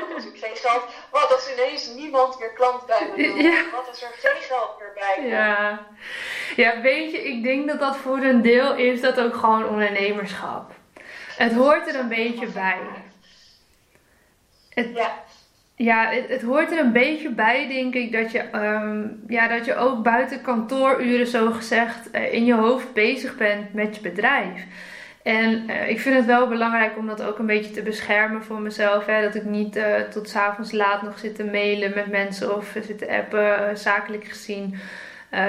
wat als ik geen geld. Wat als ineens niemand meer klant bij me wil. Ja. Wat als er geen geld meer bij komt. Ja. ja, weet je, ik denk dat dat voor een deel is dat ook gewoon ondernemerschap. Het hoort er een beetje bij. Het, ja. Ja, het, hoort er een beetje bij, denk ik, dat je, um, ja, dat je ook buiten kantooruren, zo gezegd, uh, in je hoofd bezig bent met je bedrijf. En uh, ik vind het wel belangrijk om dat ook een beetje te beschermen voor mezelf. Hè? Dat ik niet uh, tot s'avonds laat nog zit te mailen met mensen of zit te appen, zakelijk gezien.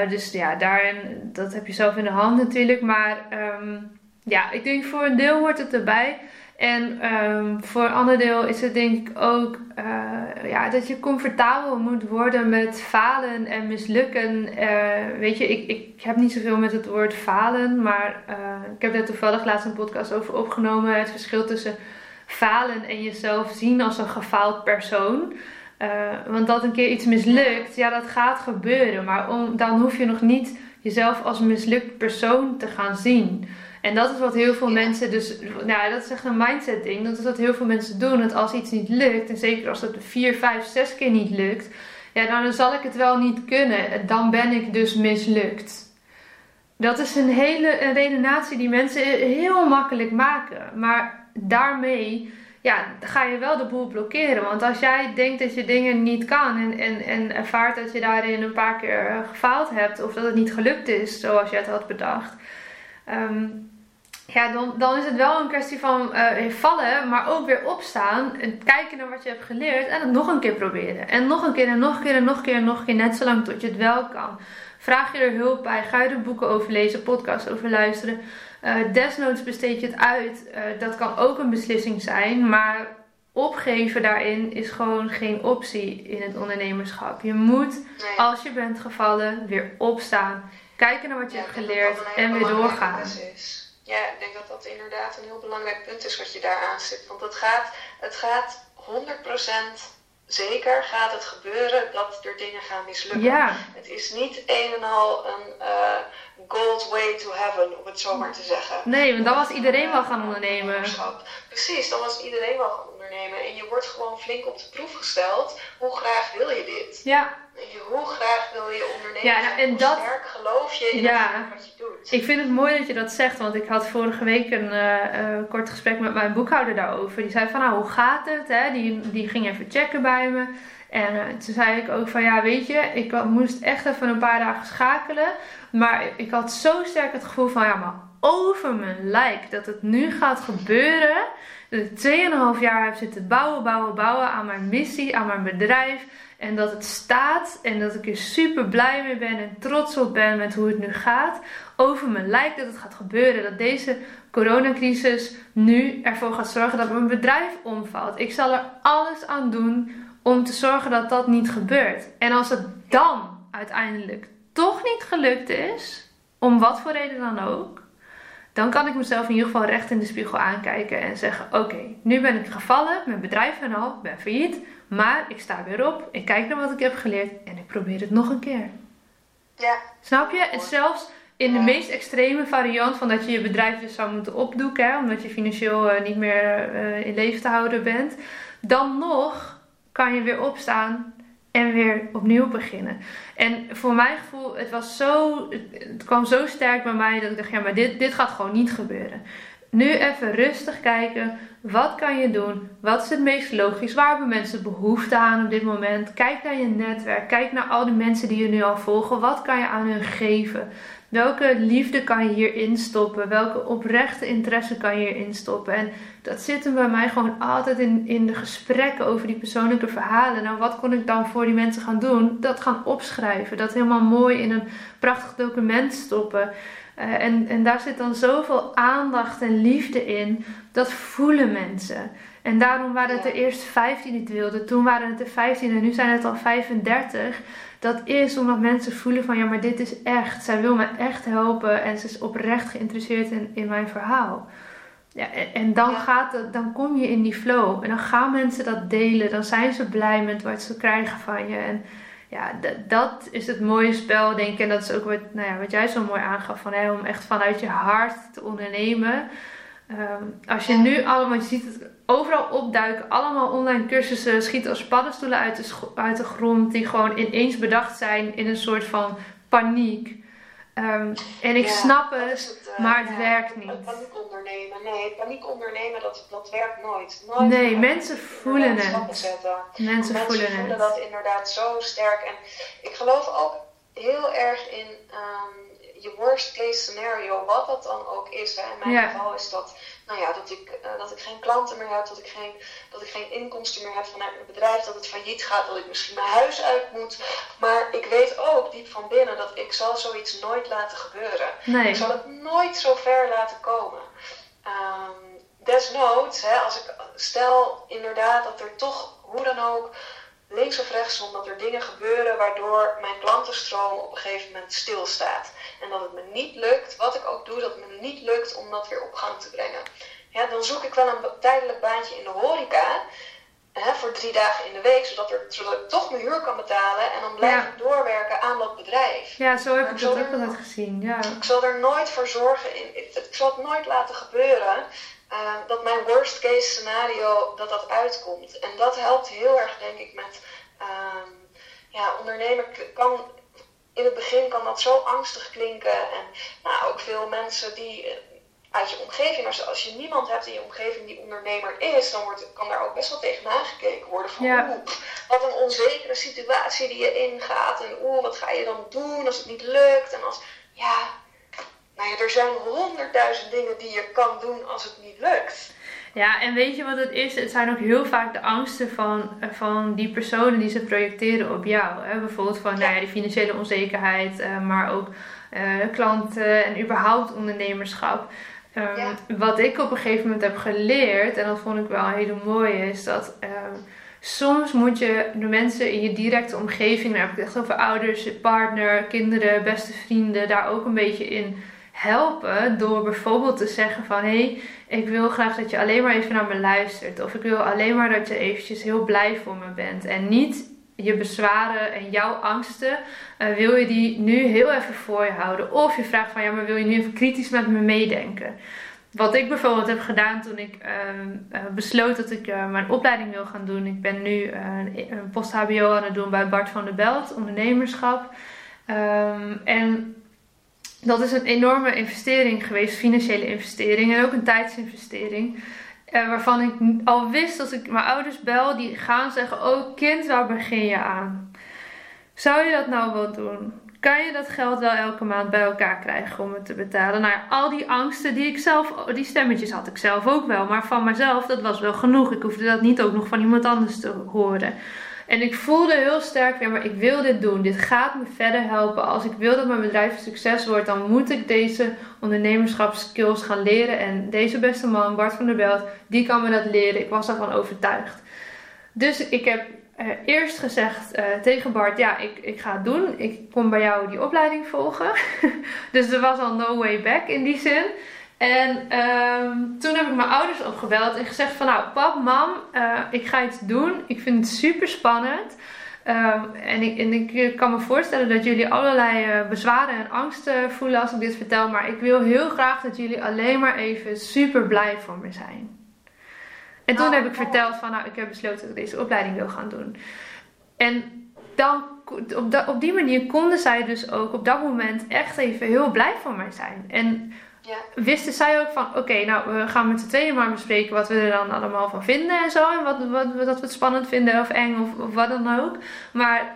dus ja, daarin, dat heb je zelf in de hand natuurlijk. Maar um, ja, ik denk voor een deel hoort het erbij. En um, voor een ander deel is het denk ik ook uh, ja, dat je comfortabel moet worden met falen en mislukken. Uh, weet je, ik, ik heb niet zoveel met het woord falen, maar uh, ik heb daar toevallig laatst een podcast over opgenomen. Het verschil tussen falen en jezelf zien als een gefaald persoon. want dat een keer iets mislukt, ja, dat gaat gebeuren. Maar dan hoef je nog niet jezelf als mislukt persoon te gaan zien. En dat is wat heel veel mensen dus, nou dat is echt een mindset ding. Dat is wat heel veel mensen doen. Dat als iets niet lukt, en zeker als het vier, vijf, zes keer niet lukt, ja dan zal ik het wel niet kunnen. Dan ben ik dus mislukt. Dat is een hele een redenatie die mensen heel makkelijk maken. Maar daarmee ja, ga je wel de boel blokkeren. Want als jij denkt dat je dingen niet kan en, en, en ervaart dat je daarin een paar keer gefaald hebt of dat het niet gelukt is zoals je het had bedacht. Um, ja, dan, dan is het wel een kwestie van uh, vallen, maar ook weer opstaan. En kijken naar wat je hebt geleerd en het nog een keer proberen. En nog een keer en nog een keer en nog een keer en nog een keer. Net zolang tot je het wel kan. Vraag je er hulp bij. Ga je er boeken over lezen, podcasts over luisteren. Uh, desnoods besteed je het uit. Uh, dat kan ook een beslissing zijn. Maar opgeven daarin is gewoon geen optie in het ondernemerschap. Je moet, als je bent gevallen, weer opstaan. Kijken naar wat je hebt geleerd en weer doorgaan. Is. Ja, ik denk dat dat inderdaad een heel belangrijk punt is wat je daar aan zit. Want het gaat, het gaat 100% zeker gaat het gebeuren dat er dingen gaan mislukken. Ja. Het is niet een en al een uh, gold way to heaven, om het zo maar te zeggen. Nee, want dan was iedereen wel gaan ondernemen. Precies, dan was iedereen wel gaan ondernemen. En je wordt gewoon flink op de proef gesteld. Hoe graag wil je dit? Ja. Hoe graag wil je ondernemen? Ja, nou, en hoe dat... sterk geloof je in ja. wat je doet? Ik vind het mooi dat je dat zegt, want ik had vorige week een uh, kort gesprek met mijn boekhouder daarover. Die zei van, nou, hoe gaat het? Hè? Die, die ging even checken bij me. En uh, toen zei ik ook van, ja, weet je, ik moest echt even een paar dagen schakelen. Maar ik had zo sterk het gevoel van, ja, maar over mijn lijk dat het nu gaat gebeuren. Dat ik 2,5 jaar heb zitten bouwen, bouwen, bouwen aan mijn missie, aan mijn bedrijf. En dat het staat en dat ik er super blij mee ben en trots op ben met hoe het nu gaat. Over me lijkt dat het gaat gebeuren. Dat deze coronacrisis nu ervoor gaat zorgen dat mijn bedrijf omvalt. Ik zal er alles aan doen om te zorgen dat dat niet gebeurt. En als het dan uiteindelijk toch niet gelukt is, om wat voor reden dan ook, dan kan ik mezelf in ieder geval recht in de spiegel aankijken en zeggen: Oké, nu ben ik gevallen, mijn bedrijf en al, ben failliet. Maar ik sta weer op, ik kijk naar wat ik heb geleerd en ik probeer het nog een keer. Ja. Snap je? En zelfs in de meest extreme variant van dat je je bedrijf dus zou moeten opdoeken, hè, omdat je financieel uh, niet meer uh, in leven te houden bent, dan nog kan je weer opstaan en weer opnieuw beginnen. En voor mijn gevoel, het was zo, het kwam zo sterk bij mij dat ik dacht, ja, maar dit, dit gaat gewoon niet gebeuren. Nu even rustig kijken. Wat kan je doen? Wat is het meest logisch? Waar hebben mensen behoefte aan op dit moment? Kijk naar je netwerk. Kijk naar al die mensen die je nu al volgen. Wat kan je aan hun geven? Welke liefde kan je hierin stoppen? Welke oprechte interesse kan je hierin stoppen? En dat zit hem bij mij gewoon altijd in, in de gesprekken over die persoonlijke verhalen. Nou, wat kon ik dan voor die mensen gaan doen? Dat gaan opschrijven. Dat helemaal mooi in een prachtig document stoppen. Eh, en, en daar zit dan zoveel aandacht en liefde in. Dat voelen mensen. En daarom waren het er eerst 15 die het wilden. Toen waren het er 15 en nu zijn het al 35. Dat is omdat mensen voelen van ja, maar dit is echt. Zij wil me echt helpen en ze is oprecht geïnteresseerd in, in mijn verhaal. Ja, en, dan, gaat het, dan kom je in die flow. En dan gaan mensen dat delen. Dan zijn ze blij met wat ze krijgen van je. En ja, dat is het mooie spel, denk ik. En dat is ook wat, nou ja, wat jij zo mooi aangaf. Van, hè, om echt vanuit je hart te ondernemen. Ehm, als je nu allemaal, je ziet het overal opduiken. Allemaal online cursussen schieten als paddenstoelen uit de, uit de grond. Die gewoon ineens bedacht zijn in een soort van paniek. Um, en ik snap het, uh, maar het ja, werkt niet. Paniek ondernemen, nee, paniek ondernemen dat, dat werkt nooit. nooit nee, mensen voelen het. Mensen, mensen voelen, voelen het. dat inderdaad zo sterk. En ik geloof ook heel erg in um, je worst case scenario, wat dat dan ook is. Hè. In mijn ja. geval is dat nou ja, dat, ik, uh, dat ik geen klanten meer heb, dat ik geen, dat ik geen inkomsten meer heb vanuit mijn bedrijf, dat het failliet gaat, dat ik misschien mijn huis uit moet. Maar ik weet ook diep van binnen dat ik zal zoiets nooit laten gebeuren. Nee. Ik zal het nooit zo ver laten komen. Um, desnoods, hè, als ik stel inderdaad dat er toch hoe dan ook links of rechts, omdat er dingen gebeuren waardoor mijn klantenstroom op een gegeven moment stilstaat. En dat het me niet lukt, wat ik ook doe, dat het me niet lukt om dat weer op gang te brengen. Ja, dan zoek ik wel een tijdelijk baantje in de horeca. Hè, voor drie dagen in de week, zodat, er, zodat ik toch mijn huur kan betalen. En dan blijf Ja. ik doorwerken aan dat bedrijf. Ja, zo heb ik ik dat ook altijd gezien. Ja. Ik zal er nooit voor zorgen, in, ik, ik zal het nooit laten gebeuren eh, dat mijn worst case scenario dat dat uitkomt. En dat helpt heel erg, denk ik, met ehm, ja, ondernemen k- kan in het begin kan dat zo angstig klinken. En nou, ook veel mensen die eh, uit je omgeving, als, als je niemand hebt in je omgeving die ondernemer is, dan wordt, kan daar ook best wel tegenaan gekeken worden van Ja. oeh, wat een onzekere situatie die je ingaat. En oeh, wat ga je dan doen als het niet lukt? En als, ja, nou ja, er zijn honderdduizend dingen die je kan doen als het niet lukt. Ja, en weet je wat het is? Het zijn ook heel vaak de angsten van, van die personen die ze projecteren op jou. Hè? Bijvoorbeeld van nou ja, die financiële onzekerheid, eh, maar ook eh, klanten en überhaupt ondernemerschap. Ehm, Ja. Wat ik op een gegeven moment heb geleerd, en dat vond ik wel een hele mooie, is dat ehm, soms moet je de mensen in je directe omgeving, daar heb ik het echt over ouders, partner, kinderen, beste vrienden, daar ook een beetje in helpen. Door bijvoorbeeld te zeggen van hé, hey, ik wil graag dat je alleen maar even naar me luistert. Of ik wil alleen maar dat je eventjes heel blij voor me bent. En niet je bezwaren en jouw angsten, eh, wil je die nu heel even voor je houden. Of je vraagt van ja, maar wil je nu even kritisch met me meedenken. Wat ik bijvoorbeeld heb gedaan toen ik ehm, eh, besloot dat ik eh, mijn opleiding wil gaan doen. Ik ben nu een, een post-HBO aan het doen bij Bart van der Belt, ondernemerschap. Ehm, en dat is een enorme investering geweest, financiële investering en ook een tijdsinvestering. Eh, waarvan ik al wist als ik mijn ouders bel, die gaan zeggen: Oh kind, waar begin je aan? Zou je dat nou wel doen? Kan je dat geld wel elke maand bij elkaar krijgen om het te betalen? Nou ja, al die angsten die ik zelf, die stemmetjes had ik zelf ook wel. Maar van mezelf, dat was wel genoeg. Ik hoefde dat niet ook nog van iemand anders te horen. En ik voelde heel sterk weer, maar ik wil dit doen. Dit gaat me verder helpen. Als ik wil dat mijn bedrijf succes wordt, dan moet ik deze ondernemerschapskills gaan leren. En deze beste man, Bart van der Belt, die kan me dat leren. Ik was daarvan overtuigd. Dus ik heb eh, eerst gezegd eh, tegen Bart, ja, ik, ik ga het doen. Ik kom bij jou die opleiding volgen. dus er was al no way back in die zin. En ehm, toen heb ik mijn ouders opgebeld en gezegd van nou pap, mam, eh, ik ga iets doen. Ik vind het super spannend. Ehm, en, ik, en ik kan me voorstellen dat jullie allerlei eh, bezwaren en angsten voelen als ik dit vertel. Maar ik wil heel graag dat jullie alleen maar even super blij voor me zijn. En toen Oh, heb ik mooi. verteld van nou, ik heb besloten dat ik deze opleiding wil gaan doen. En dan, op, op die manier konden zij dus ook op dat moment echt even heel blij voor mij zijn. En Ja. wisten zij ook van, oké, nou, we gaan met z'n tweeën maar bespreken wat we er dan allemaal van vinden en zo. En wat, wat, dat we het spannend vinden of eng of, of wat dan ook. Maar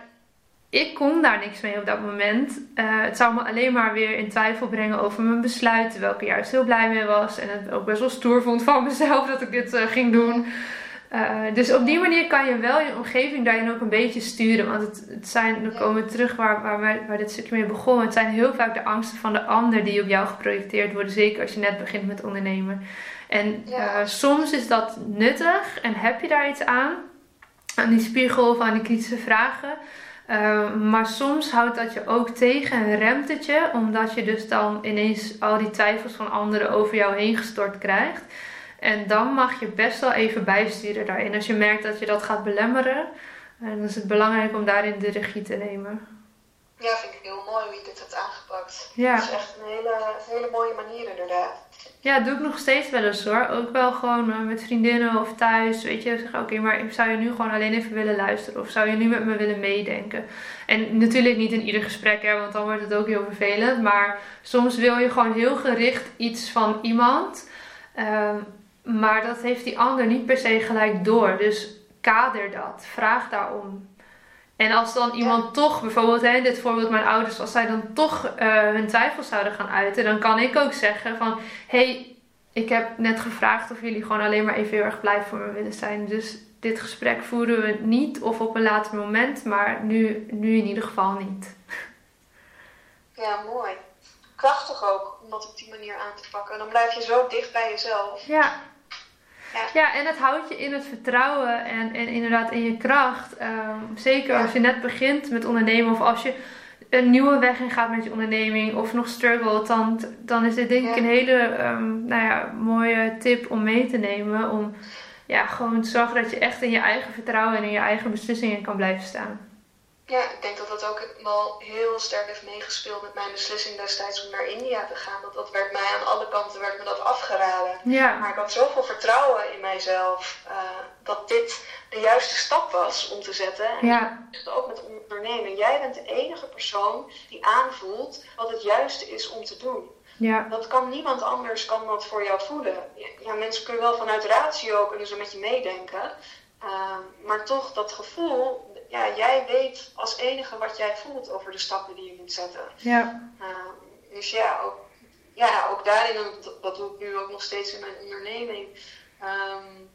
ik kon daar niks mee op dat moment. Eh, het zou me alleen maar weer in twijfel brengen over mijn besluit. Terwijl ik juist heel blij mee was. En het ook best wel stoer vond van mezelf dat ik dit eh, ging doen. Eh, dus op die manier kan je wel je omgeving daarin ook een beetje sturen. Want het, het zijn, dan komen we terug waar, waar, waar dit stukje mee begon. Het zijn heel vaak de angsten van de ander die op jou geprojecteerd worden. Zeker als je net begint met ondernemen. En eh, soms is dat nuttig en heb je daar iets aan. Aan die spiegel of aan die kritische vragen. Uh, maar soms houdt dat je ook tegen en remt het je, omdat je dus dan ineens al die twijfels van anderen over jou heen gestort krijgt. En dan mag je best wel even bijsturen daarin. Als je merkt dat je dat gaat belemmeren, dan is het belangrijk om daarin de regie te nemen. Ja, vind ik heel mooi hoe je dit hebt aangepakt. Ja. Dat is echt een hele, hele mooie manier inderdaad. Ja, dat doe ik nog steeds wel eens hoor. Ook wel gewoon eh, met vriendinnen of thuis. Weet je, zeg oké, maar zou je nu gewoon alleen even willen luisteren? Of zou je nu met me willen meedenken? En natuurlijk niet in ieder gesprek, hè, want dan wordt het ook heel vervelend. Maar soms wil je gewoon heel gericht iets van iemand. Ehm, maar dat heeft die ander niet per se gelijk door. Dus kader dat. Vraag daarom. En als dan iemand toch, bijvoorbeeld hè, dit voorbeeld mijn ouders, als zij dan toch uh, hun twijfels zouden gaan uiten, dan kan ik ook zeggen van, hey, ik heb net gevraagd of jullie gewoon alleen maar even heel erg blij voor me willen zijn. Dus dit gesprek voeren we niet of op een later moment, maar nu, nu in ieder geval niet. Ja, mooi. Krachtig ook om dat op die manier aan te pakken. Dan blijf je zo dicht bij jezelf. Ja, ja. en het houdt je in het vertrouwen en, en inderdaad in je kracht. Ehm, zeker als je net begint met ondernemen of als je een nieuwe weg in gaat met je onderneming of nog struggelt, dan, dan is dit denk ik een hele um, nou ja, mooie tip om mee te nemen. Om ja, gewoon te zorgen dat je echt in je eigen vertrouwen en in je eigen beslissingen kan blijven staan. Ja, ik denk dat dat ook wel heel sterk heeft meegespeeld met mijn beslissing destijds om naar India te gaan. Dat, dat werd mij aan alle kanten werd me dat afgeraden. Ja. Maar ik had zoveel vertrouwen in mijzelf uh, dat dit de juiste stap was om te zetten. En ja. ook met ondernemen. Jij bent de enige persoon die aanvoelt wat het juiste is om te doen. Ja. Dat kan niemand anders kan dat voor jou voelen. Ja, mensen kunnen wel vanuit ratio kunnen ze met je meedenken. Uh, maar toch, dat gevoel, ja, jij weet als enige wat jij voelt over de stappen die je moet zetten. Ja. Uh, dus ja ook, ja, ook daarin, dat doe ik nu ook nog steeds in mijn onderneming. Um,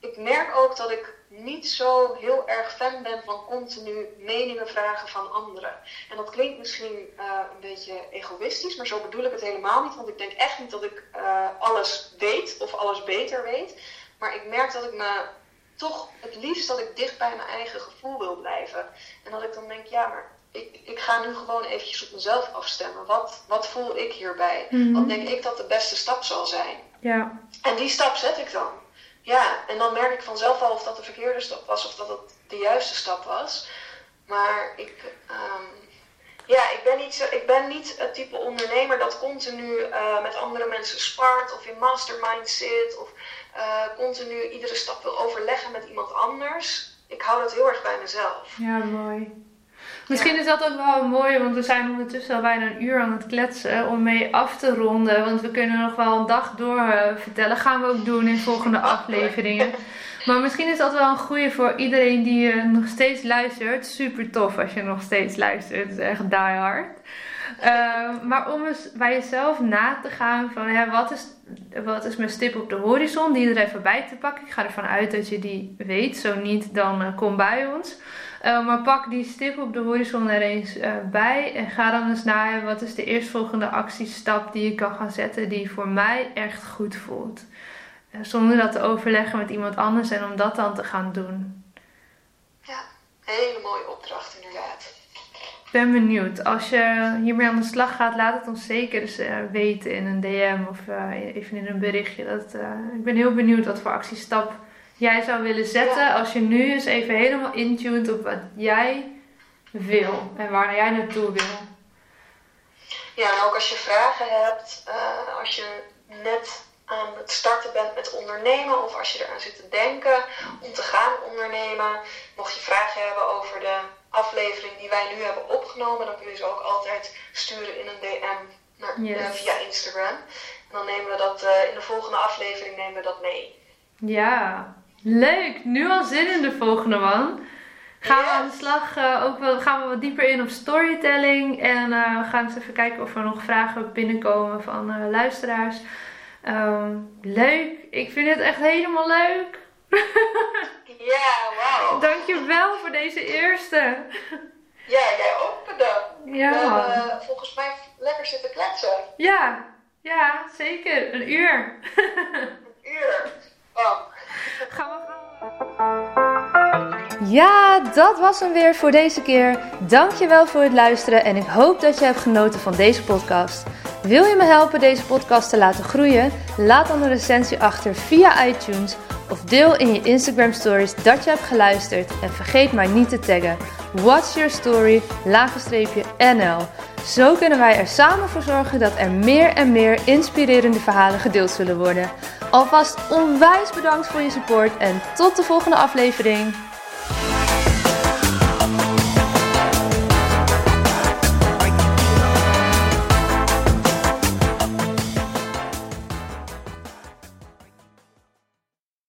ik merk ook dat ik niet zo heel erg fan ben van continu meningen vragen van anderen. En dat klinkt misschien uh, een beetje egoïstisch, maar zo bedoel ik het helemaal niet. Want ik denk echt niet dat ik uh, alles weet of alles beter weet. Maar ik merk dat ik me toch het liefst dat ik dicht bij mijn eigen gevoel wil blijven. En dat ik dan denk, ja, maar ik, ik ga nu gewoon eventjes op mezelf afstemmen. Wat, wat voel ik hierbij? Mm Wat denk ik dat de beste stap zal zijn? Ja. En die stap zet ik dan. Ja, en dan merk ik vanzelf al of dat de verkeerde stap was of dat het de juiste stap was. Maar ik, um, ja, ik ben, niet zo, ik ben niet het type ondernemer dat continu uh, met andere mensen spart of in mastermind zit of uh, continu iedere stap wil overleggen met iemand anders. Ik hou dat heel erg bij mezelf. Ja, mooi. Misschien is dat ook wel mooi, want we zijn ondertussen al bijna een uur aan het kletsen om mee af te ronden. Want we kunnen nog wel een dag door uh, vertellen. Gaan we ook doen in volgende afleveringen. Maar misschien is dat wel een goede voor iedereen die uh, nog steeds luistert. Super tof als je nog steeds luistert. Het is echt die hard. Uh, maar om eens bij jezelf na te gaan van hè, wat, is, wat is mijn stip op de horizon, die er even bij te pakken. Ik ga ervan uit dat je die weet. Zo niet, dan uh, kom bij ons. Uh, maar pak die stip op de horizon er eens uh, bij. En ga dan eens naar wat is de eerstvolgende actiestap die je kan gaan zetten die voor mij echt goed voelt. Zonder dat te overleggen met iemand anders en om dat dan te gaan doen. Ja, hele mooie opdracht inderdaad. Ik ben benieuwd. Als je hiermee aan de slag gaat, laat het ons zeker eens weten in een DM of even in een berichtje. Dat, ik ben heel benieuwd wat voor actiestap jij zou willen zetten als je nu eens even helemaal intuned op wat jij wil en waar jij naartoe wil. Ja, en ook als je vragen hebt, als je net aan het starten bent met ondernemen of als je eraan zit te denken om te gaan ondernemen, mocht je vragen hebben over de aflevering die wij nu hebben opgenomen, dan kun je ze ook altijd sturen in een DM naar, uh, via Instagram. En dan nemen we dat uh, in de volgende aflevering nemen we dat mee. Ja, Leuk, nu al zin in de volgende man. Gaan we aan de slag, uh, ook wel, gaan we wat dieper in op storytelling. En we gaan eens even kijken of er nog vragen binnenkomen van luisteraars. Um, leuk, ik vind het echt helemaal leuk. ja, wauw. Dankjewel voor deze eerste. Ja, jij ook bedankt. Ja. We eh, volgens mij lekker zitten kletsen. Ja, ja, zeker. Een uur. Een uur. Gaan we Ja, dat was hem weer voor deze keer. Dankjewel voor het luisteren en ik hoop dat je hebt genoten van deze podcast. Wil je me helpen deze podcast te laten groeien? Laat dan een recensie achter via iTunes of deel in je Instagram stories dat je hebt geluisterd en vergeet maar niet te taggen. What's your story? NL. Zo kunnen wij er samen voor zorgen dat er meer en meer inspirerende verhalen gedeeld zullen worden. Alvast onwijs bedankt voor je support en tot de volgende aflevering.